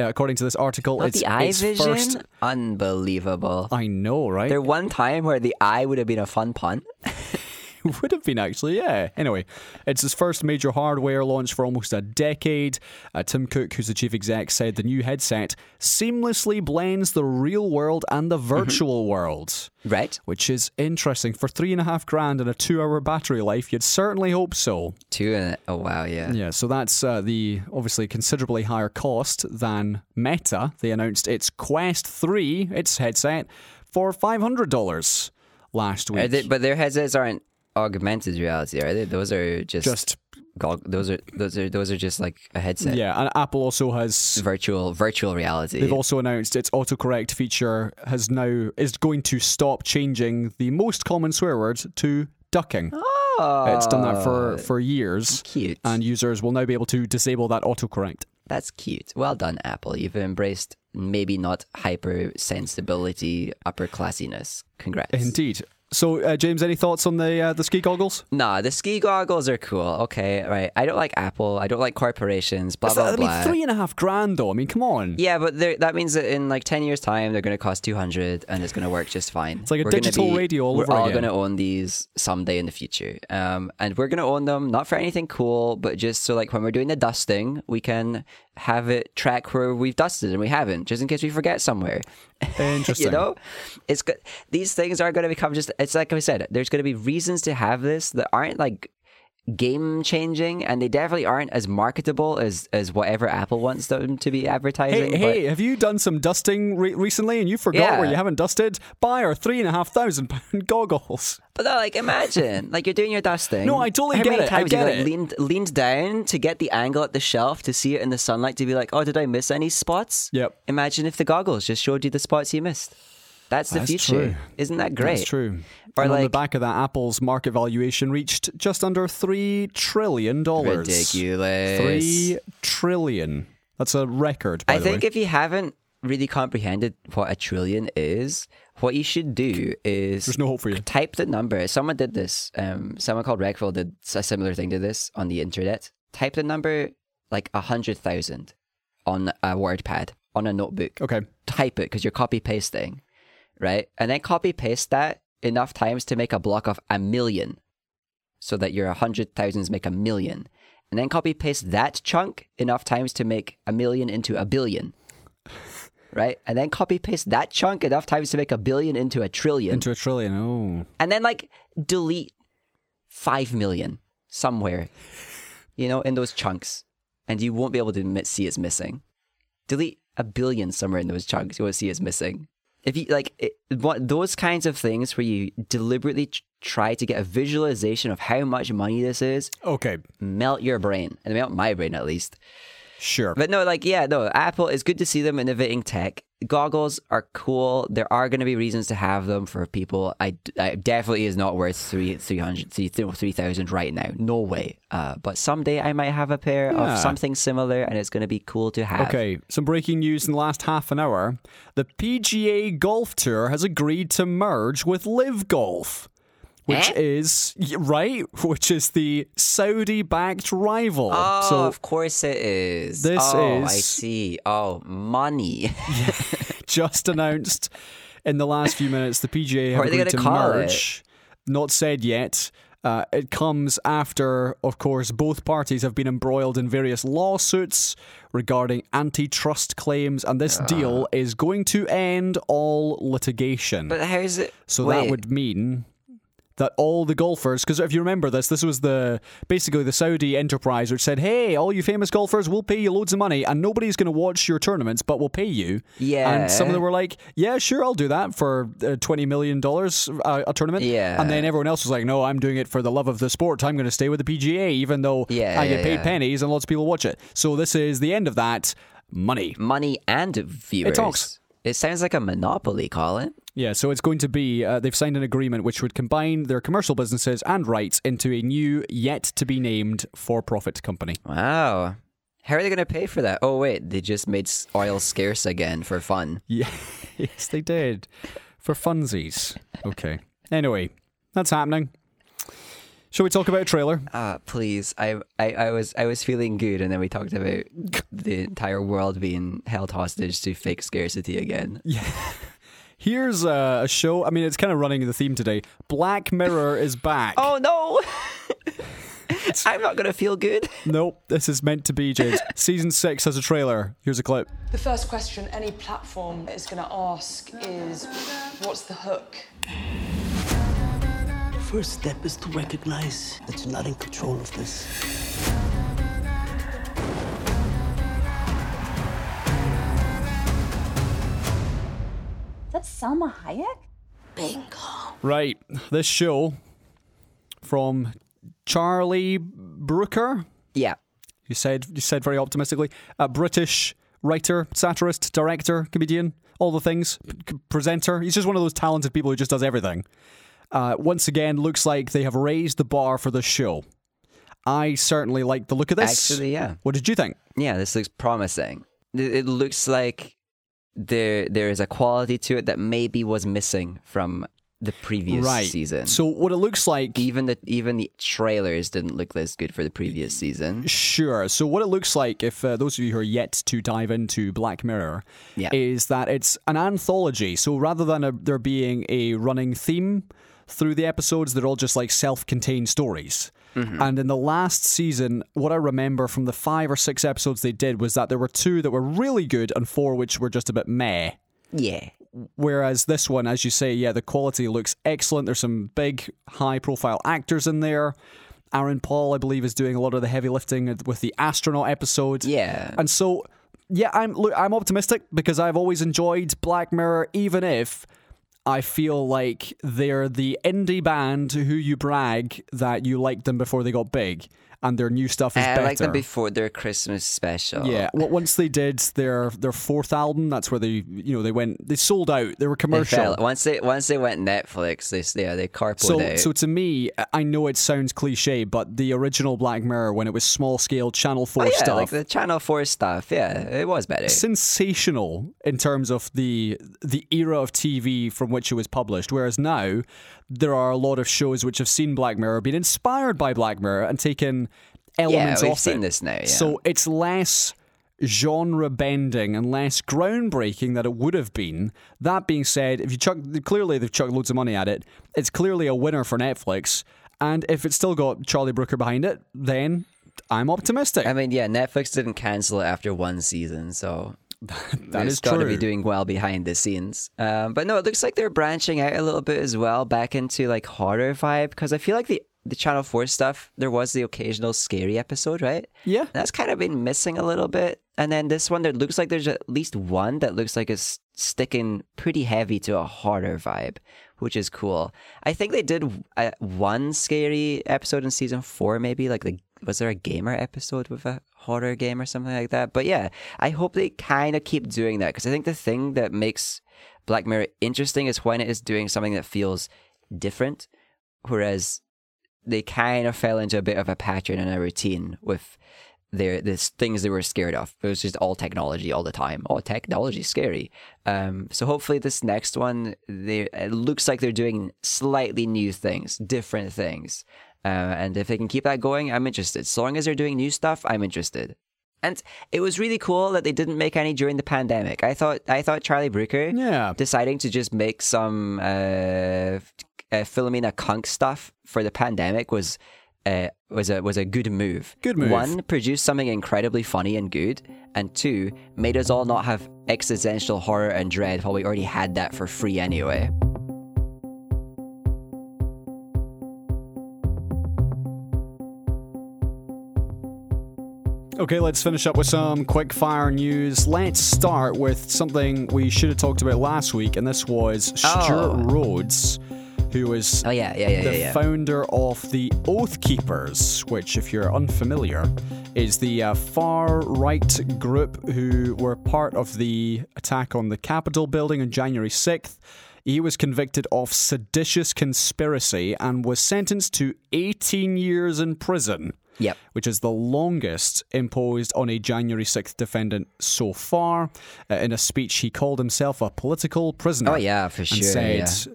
Uh, according to this article,
Not
it's
the eye
its
vision?
first.
Unbelievable.
I know, right?
There one time where the eye would have been a fun pun.
Would have been actually, yeah. Anyway, it's his first major hardware launch for almost a decade. Uh, Tim Cook, who's the chief exec, said the new headset seamlessly blends the real world and the virtual world,
Right?
which is interesting. For three and a half grand and a two-hour battery life, you'd certainly hope so.
Two and oh wow, yeah.
Yeah, so that's uh, the obviously considerably higher cost than Meta. They announced its Quest 3, its headset, for $500 last week.
They, but their headsets aren't augmented reality, are they? Those are just,
Just
gog- those are those are those are just like a headset.
yeah, and Apple also has
Virtual virtual reality.
They've also announced its autocorrect feature has now is going to stop changing the most common swear word to ducking.
oh,
It's done that for ah. for years,
cute.
and users will now be able to disable that autocorrect.
That's cute. Well done, Apple. You've embraced maybe not hypersensibility, upper classiness. Congrats.
Indeed. So, uh, James, any thoughts on the uh, the ski goggles?
Nah, the ski goggles are cool. Okay, right. I don't like Apple. I don't like corporations. Blah blah
I
blah.
mean, three and a half grand though. I mean, come on.
Yeah, but that means that in like ten years' time, they're going to cost two hundred, and it's going to work just fine. It's
like a digital radio all
we're
over
all going to own these someday in the future, um, and we're going to own them not for anything cool, but just so like when we're doing the dusting, we can have it track where we've dusted and we haven't, just in case we forget somewhere.
Interesting.
you know, it's good. These things are going to become just. It's like I said. There's going to be reasons to have this that aren't like game changing, and they definitely aren't as marketable as as whatever Apple wants them to be advertising.
Hey, hey, have you done some dusting re- recently and you forgot where you haven't dusted? Buy our three and a half thousand pound goggles.
But no, like imagine, like you're doing your dusting.
No, I totally
How
get
many
it, I get
you like
it.
leaned leaned down to get the angle at the shelf to see it in the sunlight to be like, oh, did I miss any spots?
Yep.
Imagine if the goggles just showed you the spots you missed. That's the
That's
future.
true.
Isn't that great?
That's true.
Or
and on the back of that, Apple's market valuation reached just under three trillion dollars.
Ridiculous.
Three trillion. That's a record. By
I think
way.
if you haven't really comprehended what a trillion is, what you should do is
there's no hope for you.
type the number. Someone did this. Um, someone called Reckville did a similar thing to this on the internet. Type the number like a hundred thousand on a word pad on a notebook.
Okay.
Type it because you're copy pasting, right? And then copy paste that enough times to make a block of a million, so that your hundred thousands make a million. And then copy paste that chunk enough times to make a million into a billion. Right? And then copy paste that chunk enough times to make a billion into a trillion
Into a trillion. Oh.
and then like delete 5 million somewhere you know in those chunks and you won't be able to see it's missing delete a billion somewhere in those chunks you won't see it's missing if you like it, what those kinds of things where you deliberately ch- try to get a visualization of how much money this is
Okay.
melt your brain and melt my brain at least
Sure.
but no, like, yeah, no, Apple, it's good to see them innovating tech. Goggles are cool. There are going to be reasons to have them for people. I, I definitely is not worth three, 300, 3,000 right now. No way. Uh, but someday I might have a pair
Yeah.
of something similar and it's going to be cool to have.
Okay, some breaking news in the last half an hour. The PGA Golf Tour has agreed to merge with LIV Golf, which
Eh?
is right, which is the Saudi-backed rival.
Oh,
so
of course it is.
This
oh, I see. Oh, money.
just announced in the last few minutes the PGA have agreed to merge. Not said yet. Uh, it comes after, of course, both parties have been embroiled in various lawsuits regarding antitrust claims, and this deal is going to end all litigation.
but how's it?
so
wait,
that would mean that all the golfers, because if you remember this, this was the basically the Saudi enterprise which said, "Hey, all you famous golfers, we'll pay you loads of money, and nobody's going to watch your tournaments, but we'll pay you."
Yeah.
And some of them were like, "Yeah, sure, I'll do that for uh, twenty million dollars uh, a tournament."
Yeah.
And then everyone else was like, "No, I'm doing it for the love of the sport. I'm going to stay with the PGA, even though
Yeah,
I get
yeah,
paid
yeah.
pennies and lots of people watch it." So this is the end of that money.
Money and viewers.
It talks.
It sounds like a monopoly, Colin.
Yeah, so it's going to be, uh, they've signed an agreement which would combine their commercial businesses and rights into a new, yet to be named for profit company.
Wow. How are they going to pay for that? Oh, wait, they just made oil scarce again for fun.
Yeah, yes, they did. For funsies. Okay. Anyway, that's happening. Shall we talk about a trailer?
Ah, please. I, I, I was I was feeling good, and then we talked about the entire world being held hostage to fake scarcity again.
Here's uh, a show. I mean, it's kind of running the theme today. Black Mirror is back.
Oh no! I'm not gonna feel good.
Nope, this is meant to be, James. Season 6 has a trailer. Here's a clip.
The first question any platform is going to ask is what's the hook?
The first step is to recognize that you're not in control of this.
That's Salma Hayek?
Bingo.
Right, this show from Charlie Brooker.
Yeah.
You said you said very optimistically. A British writer, satirist, director, comedian, all the things, p- presenter. He's just one of those talented people who just does everything. Uh, once again, looks like they have raised the bar for the show. I certainly like the look of this.
Actually, yeah.
What did you think?
Yeah, this looks promising. It it looks like there there is a quality to it that maybe was missing from the previous
right.
season.
So what it looks like
even the even the trailers didn't look this good for the previous season.
Sure. So, what it looks like, if uh, those of you who are yet to dive into Black Mirror,
Yeah.
is that it's an anthology. So, rather than a, there being a running theme through the episodes, they're all just like self contained stories. And in the last season, what I remember from the five or six episodes they did was that there were two that were really good and four which were just a bit meh.
Yeah.
Whereas this one, as you say, yeah, the quality looks excellent. There's some big, high profile actors in there. Aaron Paul, I believe, is doing a lot of the heavy lifting with the astronaut episode.
Yeah.
And so, yeah, I'm look, I'm optimistic because I've always enjoyed Black Mirror, even if I feel like they're the indie band to who you brag that you liked them before they got big, and their new stuff is
I
better.
like them before their Christmas special.
Yeah, well, once they did their their fourth album, that's where they you know they went they sold out. They were commercial.
fell. Once they once they went Netflix, they yeah they carpooled
So,
out.
so to me, I know it sounds cliche, but the original Black Mirror, when it was small scale Channel Four
oh, yeah,
stuff,
like the Channel Four stuff. Yeah, it was better.
sensational in terms of the the era of TV from which it was published. Whereas now, there are a lot of shows which have seen Black Mirror, been inspired by Black Mirror, and taken elements
we've
off
seen
it.
this now, yeah.
So it's less genre bending and less groundbreaking that it would have been. That being said, if you chuck clearly they've chucked loads of money at it, it's clearly a winner for Netflix. And if it's still got Charlie Brooker behind it, then I'm optimistic.
I mean, yeah, Netflix didn't cancel it after one season, so
that
it's
is
got to be doing well behind the scenes. Um, but no, it looks like they're branching out a little bit as well, back into like horror vibe. Because I feel like the the Channel Four stuff, there was the occasional scary episode, right?
Yeah.
that's kind of been missing a little bit. And then this one, there looks like there's at least one that looks like it's sticking pretty heavy to a horror vibe, which is cool. I think they did uh, one scary episode in season four, maybe like the was there a gamer episode with a horror game or something like that? But yeah, I hope they kind of keep doing that because I think the thing that makes Black Mirror interesting is when it is doing something that feels different, whereas they kind of fell into a bit of a pattern and a routine with their the things they were scared of. It was just all technology all the time. Oh, technology scary. Um, so hopefully this next one, they it looks like they're doing slightly new things, different things. Uh, and if they can keep that going, I'm interested. So long as they're doing new stuff, I'm interested. And it was really cool that they didn't make any during the pandemic. I thought I thought Charlie Brooker
Yeah.
deciding to just make some uh, uh, Philomena Cunk stuff for the pandemic was uh, was a was a good move.
Good move.
One produced something incredibly funny and good, and two made us all not have existential horror and dread while we already had that for free anyway.
Okay, let's finish up with some quick fire news. Let's start with something we should have talked about last week, and this was Stewart
oh.
Rhodes who was
Oh yeah, yeah, yeah,
the
yeah. yeah.
founder of the Oath Keepers, which, if you're unfamiliar, is the uh, far right group who were part of the attack on the Capitol building on January 6th. He was convicted of seditious conspiracy and was sentenced to 18 years in prison.
Yep.
Which is the longest imposed on a January 6th defendant so far. Uh, in a speech, he called himself a political prisoner
Oh yeah, for sure.
and said
yeah.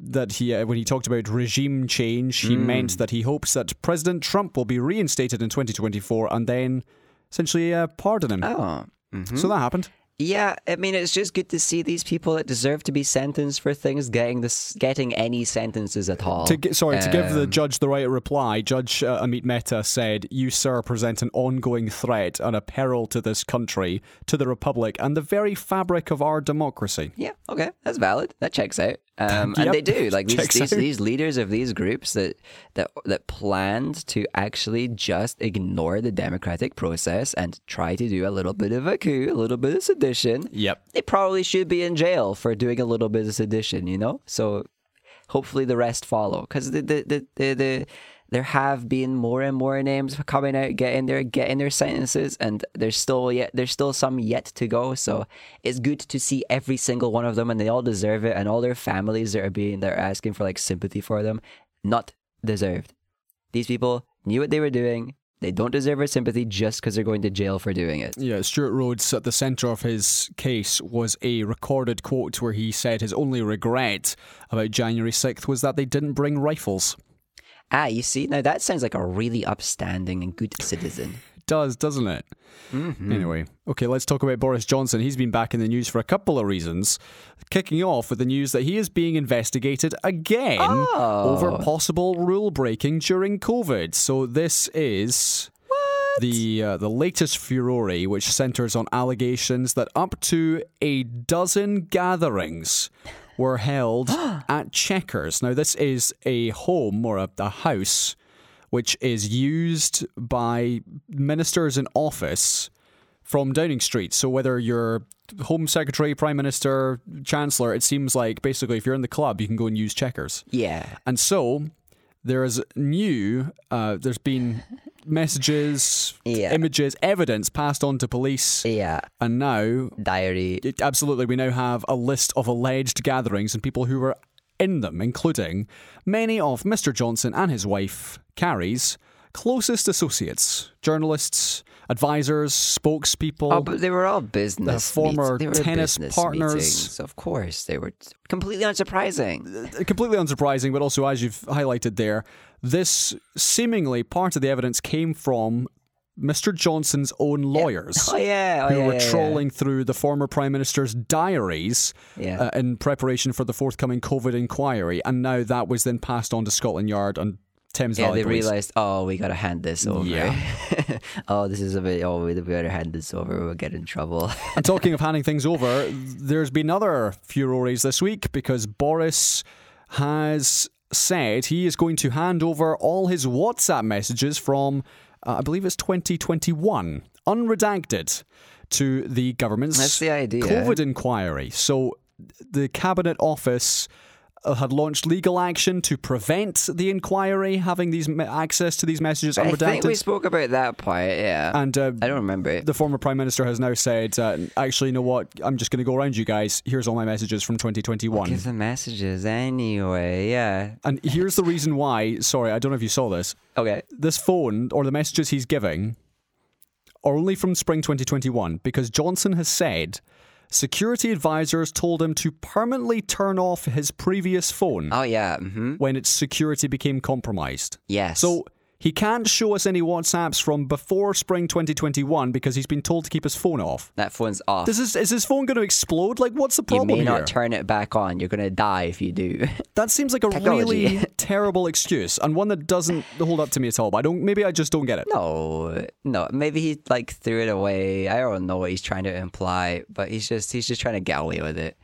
That he, uh, when he talked about regime change, he
Hmm.
meant that he hopes that President Trump will be reinstated in 2024 and then essentially uh, pardon him.
Oh.
So that happened.
Yeah, I mean, it's just good to see these people that deserve to be sentenced for things getting this, getting any sentences at all.
To sorry, to give the
Um,
judge the right reply, Judge uh, Amit Mehta said, "You, sir, present an ongoing threat and a peril to this country, to the republic, and the very fabric of our democracy."
Yeah, okay, that's valid. That checks out. Um, and they do like these these, these leaders of these groups that that that planned to actually just ignore the democratic process and try to do a little bit of a coup, a little bit of sedition.
Yep.
They probably should be in jail for doing a little bit of sedition, you know. So hopefully the rest follow because the the, the the the there have been more and more names coming out getting their getting their sentences and there's still yet there's still some yet to go. So it's good to see every single one of them and they all deserve it and all their families that are being they're asking for like sympathy for them not deserved. These people knew what they were doing. They don't deserve our sympathy just because they're going to jail for doing it.
Yeah, Stewart Rhodes at the centre of his case was a recorded quote where he said his only regret about January 6th was that they didn't bring rifles.
Ah you see now that sounds like a really upstanding and good citizen
It does, doesn't it? Anyway, okay, let's talk about Boris Johnson. He's been back in the news for a couple of reasons. Kicking off with the news that he is being investigated again over possible rule breaking during COVID. So this is the uh, the latest furore, which centres on allegations that up to a dozen gatherings were held at Chequers. Now, this is a home or a, a house which is used by ministers in office from Downing Street. So whether you're Home Secretary, Prime Minister, Chancellor, it seems like basically if you're in the club, you can go and use Chequers.
yeah
And so there is new, uh, there's been messages,
Yeah.
images, evidence passed on to police.
yeah
And now,
diary
it, absolutely, we now have a list of alleged gatherings and people who were in them, including many of Mr. Johnson and his wife, Carrie's, closest associates, journalists, advisors, spokespeople.
Oh, but they were all business.
former
meet- they were
tennis
business
partners.
meetings. Of course, they were completely unsurprising.
completely unsurprising, but also, as you've highlighted there, this seemingly part of the evidence came from Mr. Johnson's own lawyers.
Oh yeah, oh,
Who
yeah,
were
yeah, yeah.
trolling through the former Prime Minister's diaries
Yeah.
uh, in preparation for the forthcoming COVID inquiry, and now that was then passed on to Scotland Yard and Thames
Yeah,
Valley
they
Police.
realized, oh, we gotta hand this over.
Yeah.
oh, this is a bit. Oh, we better hand this over. We'll get in trouble.
And talking of handing things over, there's been other furores this week because Boris has said he is going to hand over all his WhatsApp messages from, uh, I believe it's 2021, unredacted, to the government's
That's the idea.
COVID inquiry. So the Cabinet Office had launched legal action to prevent the inquiry having these me- access to these messages
I
unredacted.
think we spoke about that part. Yeah,
and uh,
I don't remember it.
the former prime minister has now said, uh, actually, you know what? I'm just going to go around you guys. Here's all my messages from 2021.
Give the messages anyway. Yeah.
And here's the reason why. Sorry, I don't know if you saw this.
Okay.
This phone or the messages he's giving are only from spring 2021 because Johnson has said security advisors told him to permanently turn off his previous phone
Oh yeah. Mm-hmm.
when its security became compromised.
Yes.
So he can't show us any WhatsApps from before spring 2021 because he's been told to keep his phone off.
that phone's off.
Does his, is his phone going to explode? Like, what's the problem?
you may
here?
not turn it back on. You're gonna die if you do.
that seems like a
Technology.
really terrible excuse and one that doesn't hold up to me at all. But I don't. Maybe I just don't get it.
No, no. Maybe he like threw it away. I don't know what he's trying to imply, but he's just he's just trying to get away with it.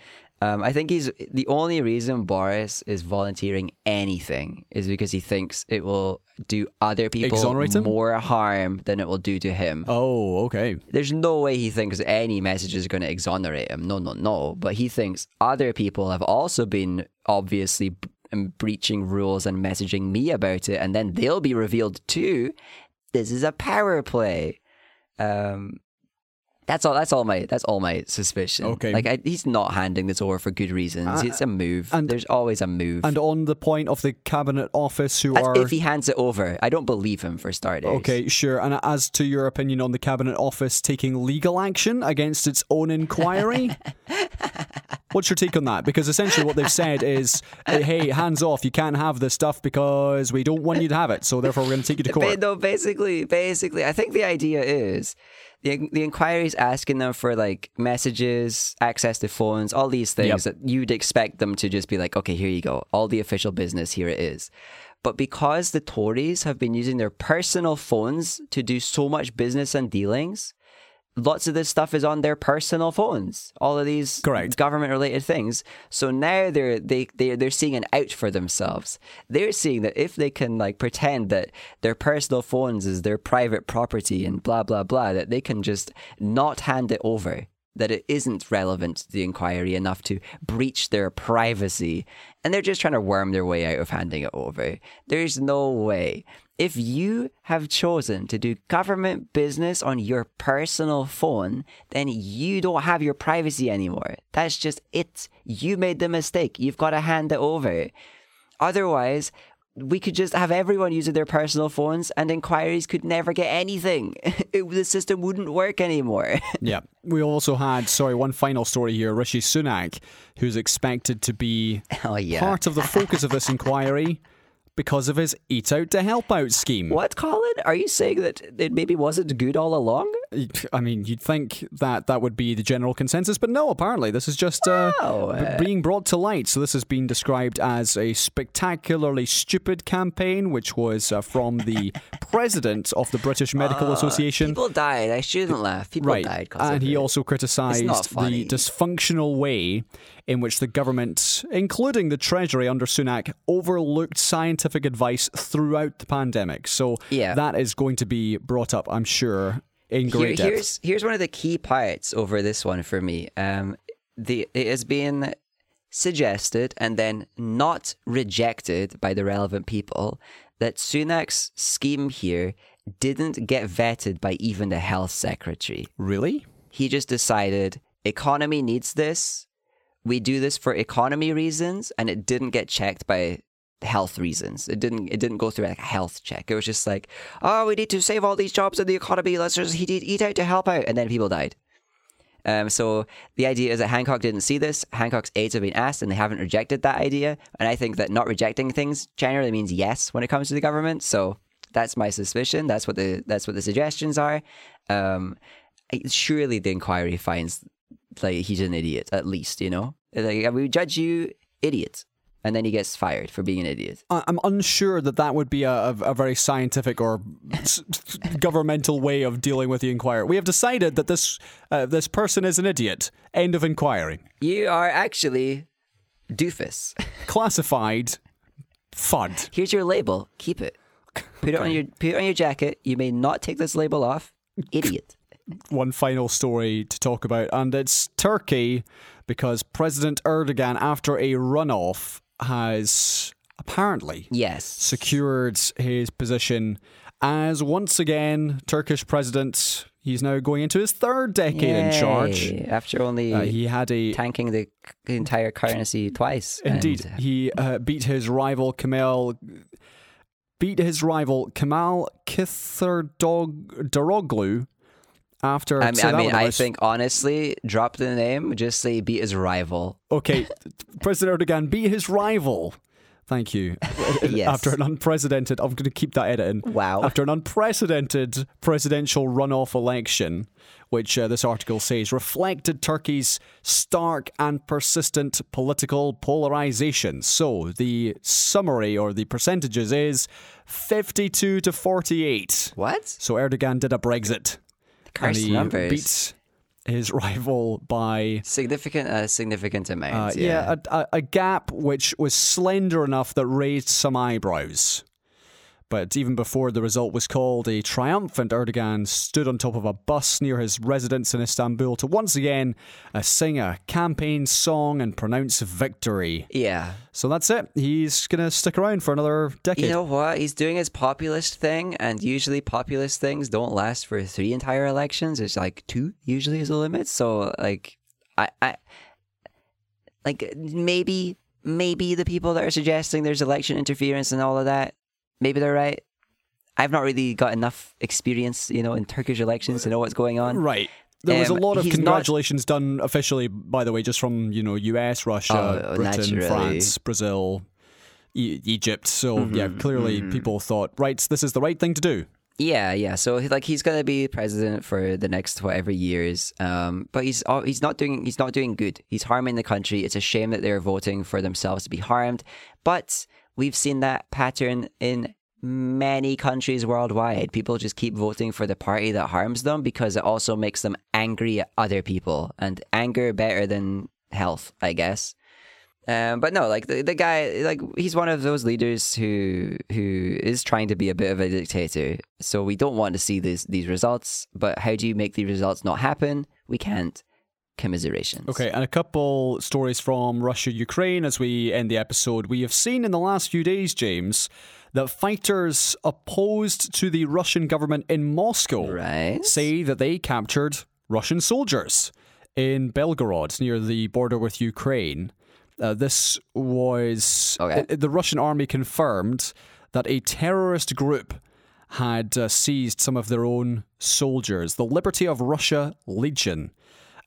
Um, I think he's the only reason Boris is volunteering anything is because he thinks it will do other people
Exonerate him?
more harm than it will do to him.
Oh, okay.
There's no way he thinks any message is going to exonerate him. No, no, no. But he thinks other people have also been obviously um, breaching rules and messaging me about it, and then they'll be revealed too. This is a power play. Um, that's all. That's all my. That's all my suspicion.
Okay.
Like I, he's not handing this over for good reasons. Uh, it's a move.
and-
There's always a move.
And on the point of the cabinet office, who are
if he hands it over. I don't believe him for starters.
Okay, sure. And as to your opinion on the Cabinet Office taking legal action against its own inquiry, what's your take on that? Because essentially what they've said is, eh, hey, hands off, you can't have this stuff because we don't want you to have it, so therefore we're going to take you to court.
no, basically, basically, I think the idea is the the inquiry is asking them for like messages, access to phones, all these things
Yep.
that you'd expect them to just be like, okay, here you go, all the official business, here it is. But because the Tories have been using their personal phones to do so much business and dealings, lots of this stuff is on their personal phones. All of these
Correct.
government related things. So now they're they they they're seeing an out for themselves. They're seeing that if they can like pretend that their personal phones is their private property and blah blah blah, that they can just not hand it over. That it isn't relevant to the inquiry enough to breach their privacy, and they're just trying to worm their way out of handing it over. There's no way. If you have chosen to do government business on your personal phone, then you don't have your privacy anymore. That's just it. You made the mistake. You've got to hand it over. Otherwise, we could just have everyone using their personal phones and inquiries could never get anything. It, the system wouldn't work anymore.
Yeah. We also had, sorry, one final story here Rishi Sunak, who's expected to be
Oh, yeah.
part of the focus of this inquiry because of his Eat Out to Help Out scheme.
what, Colin? Are you saying that it maybe wasn't good all along?
I mean, you'd think that that would be the general consensus, but no, apparently. This is just uh,
Wow.
b- being brought to light. So, this has been described as a spectacularly stupid campaign, which was uh, from the president of the British Medical Association.
People died. I shouldn't laugh. People
Right.
died.
And he
it.
also criticised the dysfunctional way in which the government, including the Treasury under Sunak, overlooked scientific advice throughout the pandemic. So
Yeah.
that is going to be brought up, I'm sure, in
Here-
great depth.
here's here's one of the key parts over this one for me. Um, the it has been suggested and then not rejected by the relevant people that Sunak's scheme here didn't get vetted by even the health secretary.
Really?
He just decided economy needs this. We do this for economy reasons, and it didn't get checked by health reasons. It didn't. It didn't go through like a health check. It was just like, oh, we need to save all these jobs in the economy. Let's just eat, eat out to help out, and then people died. Um, so the idea is that Hancock didn't see this. Hancock's aides have been asked, and they haven't rejected that idea. And I think that not rejecting things generally means yes when it comes to the government. So that's my suspicion. That's what the that's what the suggestions are. Um, surely the inquiry finds like he's an idiot at least. You know, like we judge you idiot, and then he gets fired for being an idiot.
I'm unsure that that would be a, a, a very scientific or governmental way of dealing with the inquiry. We have decided that this uh, this person is an idiot. End of inquiry.
You are actually doofus.
Classified. Fud.
Here's your label. Keep it. Put it on your put it on your jacket. You may not take this label off. Idiot.
One final story to talk about, and it's Turkey because President Erdogan, after a runoff, has apparently
Yes.
secured his position as once again Turkish president. He's now going into his third decade in charge.
After only
Uh, he had a
tanking the entire currency twice.
Indeed,
and-
he uh, beat his rival Kemal. Beat his rival Kemal Kılıçdaroğlu after.
I mean,
so
I, mean, I think honestly, drop the name. Just say beat his rival.
Okay, President Erdogan beat his rival. Thank you.
Yes.
After an unprecedented, I'm going to keep that edit in.
Wow.
After an unprecedented presidential runoff election, which uh, this article says reflected Turkey's stark and persistent political polarization. So the summary or the percentages is 52 to 48.
What?
So Erdogan did a Brexit.
Cursed
and he
numbers.
beat his rival by
Significant, uh, significant
uh,
amount.
yeah, a, a, a gap which was slender enough that raised some eyebrows. But even before the result was called, a triumphant Erdogan stood on top of a bus near his residence in Istanbul to once again uh, sing a campaign song and pronounce victory.
yeah.
So that's it. He's going to stick around for another decade.
You know what? He's doing his populist thing, and usually populist things don't last for three entire elections. It's like two usually is the limit. So like, I, I, like maybe, maybe the people that are suggesting there's election interference and all of that, maybe they're right. I've not really got enough experience, you know, in Turkish elections to know what's going on.
Right. There was a
Um,
lot of
he's not-
congratulations done officially, by the way, just from you know US, Russia,
Oh,
Britain,
naturally.
France, Brazil, e- Egypt. So
Mm-hmm,
yeah, clearly people thought, right, this is the right thing to do.
Yeah, yeah. So like he's gonna be president for the next whatever years. Um, but he's al- he's not doing he's not doing good. He's harming the country. It's a shame that they're voting for themselves to be harmed. But we've seen that pattern in many countries worldwide. People just keep voting for the party that harms them because it also makes them angry at other people, and anger better than health, I guess. Um, but no, like the, the guy, like he's one of those leaders who who is trying to be a bit of a dictator. So we don't want to see these these results. But how do you make these results not happen? We can't. Commiserations.
Okay, and a couple stories from Russia, Ukraine as we end the episode. We have seen in the last few days, James, that fighters opposed to the Russian government in Moscow
Right.
say that they captured Russian soldiers in Belgorod near the border with Ukraine. Uh, this was
Okay.
uh, the Russian army confirmed that a terrorist group had uh, seized some of their own soldiers, the Liberty of Russia Legion,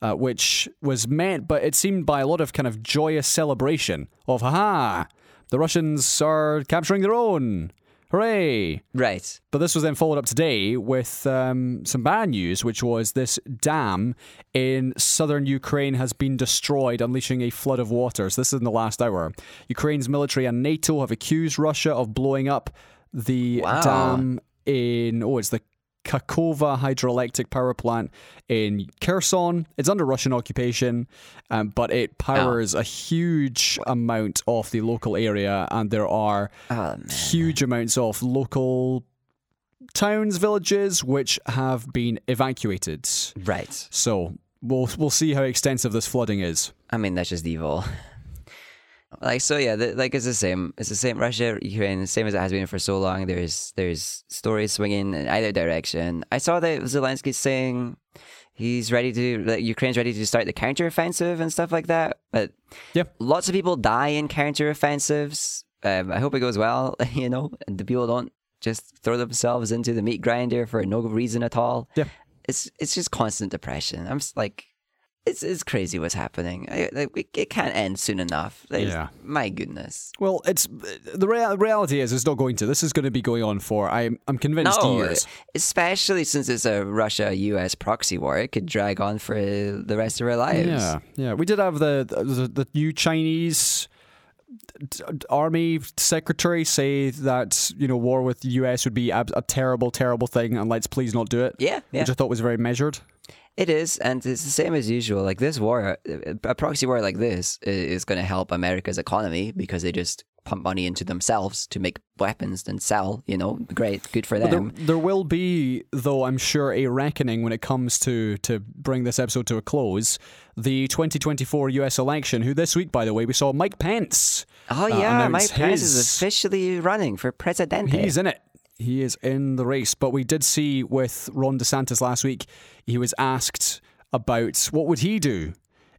uh, which was meant, but it seemed by a lot of kind of joyous celebration of, haha, the Russians are capturing their own. Hooray!
Right.
But this was then followed up today with um, some bad news, which was this dam in southern Ukraine has been destroyed, unleashing a flood of water. So this is in the last hour. Ukraine's military and NATO have accused Russia of blowing up the
Wow.
dam in, oh, it's the Kakhovka hydroelectric power plant in Kherson. It's under Russian occupation, um, but it powers a huge amount of the local area, and there are
Oh
huge amounts of local towns, villages, which have been evacuated.
Right.
So we'll we'll see how extensive this flooding is.
I mean, that's just evil. Like so, yeah. The, like it's the same. It's the same. Russia, Ukraine, the same as it has been for so long. There's there's stories swinging in either direction. I saw that Zelensky saying he's ready to like Ukraine's ready to start the counteroffensive and stuff like that. But
Yeah.
lots of people die in counteroffensives. Um, I hope it goes well. You know, and the people don't just throw themselves into the meat grinder for no reason at all.
Yeah.
It's it's just constant depression. I'm just like it's it's crazy what's happening. I, like, it can't end soon enough.
Yeah.
My goodness.
Well, it's the rea- reality is it's not going to. This is going to be going on for I'm I'm convinced
No,
years.
especially since it's a Russia-U.S. proxy war, it could drag on for the rest of our lives.
Yeah, yeah. We did have the the, the new Chinese army secretary say that you know war with the US would be ab- a terrible, terrible thing, and let's please not do it.
Yeah, yeah.
Which I thought was very measured.
It is, and it's the same as usual. Like this war, a proxy war like this is going to help America's economy because they just pump money into themselves to make weapons and sell. You know, great, good for
But there,
them.
there will be, though, I'm sure, a reckoning when it comes to to bring this episode to a close. The 2024 U.S. election, who this week, by the way, we saw Mike Pence.
Oh
uh,
yeah,
announce
Mike Pence is officially running for president.
He's in it. He is in the race. But we did see with Ron DeSantis last week, he was asked about what would he do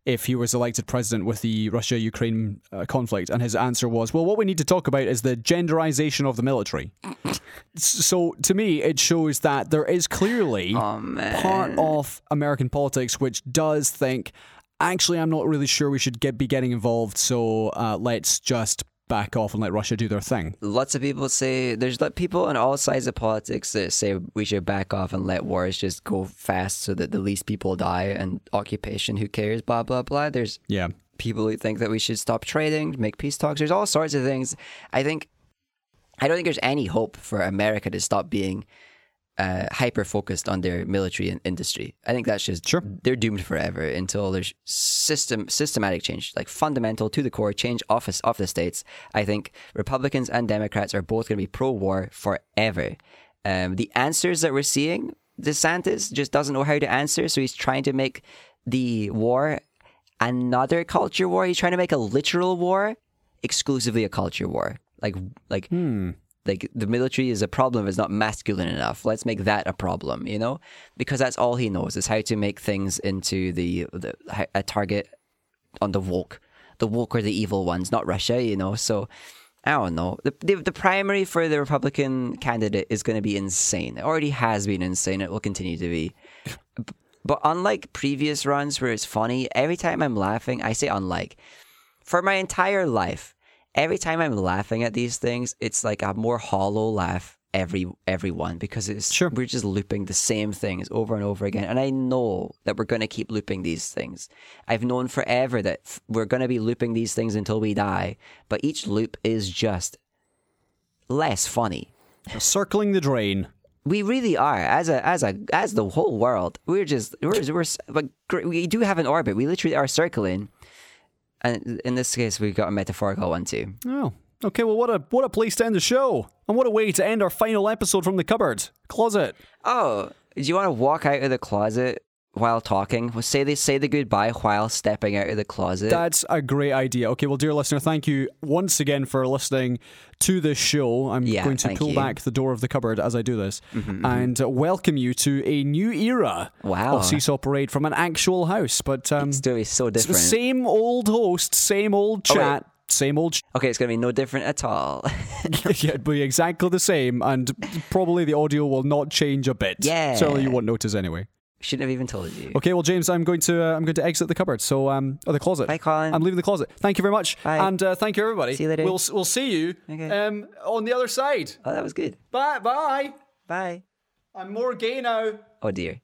if he was elected president with the Russia-Ukraine uh, conflict, and his answer was, "Well, what we need to talk about is the genderization of the military." So, to me, it shows that there is clearly
Oh
part of American politics which does think, actually, I'm not really sure we should get be getting involved. So uh, let's just back off and let Russia do their thing.
Lots of people say there's like people on all sides of politics that say we should back off and let wars just go fast so that the least people die and occupation who cares blah blah blah. There's
Yeah.
people who think that we should stop trading, make peace talks. There's all sorts of things. I think I don't think there's any hope for America to stop being uh, hyper focused on their military and industry. I think that's just
Sure.
they're doomed forever until there's system systematic change, like fundamental to the core change office of the states. I think Republicans and Democrats are both going to be pro war forever. Um, the answers that we're seeing, DeSantis just doesn't know how to answer, so he's trying to make the war another culture war. He's trying to make a literal war exclusively a culture war. Like like like the military is a problem it's not masculine enough. Let's make that a problem, you know? Because that's all he knows is how to make things into the, the a target on the woke. The woke are the evil ones, not Russia, you know? So I don't know. The, the, the primary for the Republican candidate is going to be insane. It already has been insane. It will continue to be. But unlike previous runs where it's funny, every time I'm laughing, I say unlike. For my entire life, every time I'm laughing at these things, it's like a more hollow laugh every everyone because it's
Sure.
we're just looping the same things over and over again. And i know that we're going to keep looping these things. I've known forever that f- we're going to be looping these things until we die but each loop is just less funny.
Circling the drain.
we really are. As a as a as the whole world we're just we're, we're s- but gr- we do have an orbit. We literally are circling and in this case we've got a metaphorical one too
Oh, okay. Well, what a what a place to end the show, and what a way to end our final episode from the cupboard closet.
oh do you want to walk out of the closet while talking well, say they say the goodbye while stepping out of the closet
That's a great idea. Okay, well, dear listener, thank you once again for listening to this show. I'm
Yeah,
going to pull
you.
back the door of the cupboard as I do this and uh, welcome you to a new era
Wow.
of Seesaw Parade from an actual house. But um,
it's going to be so
it's the
different
same old host, same old
Oh,
chat, same old. Sh-
okay it's going to be no different at all
yeah, it'll be exactly the same, and probably the audio will not change a bit.
Yeah.
certainly you won't notice anyway.
Shouldn't have even told you
Okay, well, James, I'm going to uh, I'm going to exit the cupboard. So um, or the closet.
Bye, Colin.
I'm leaving the closet. Thank you very much,
Bye.
and uh, thank you everybody.
See you later.
We'll we'll see you
Okay.
um on the other side.
oh that was good
Bye bye.
bye
I'm more gay now.
oh dear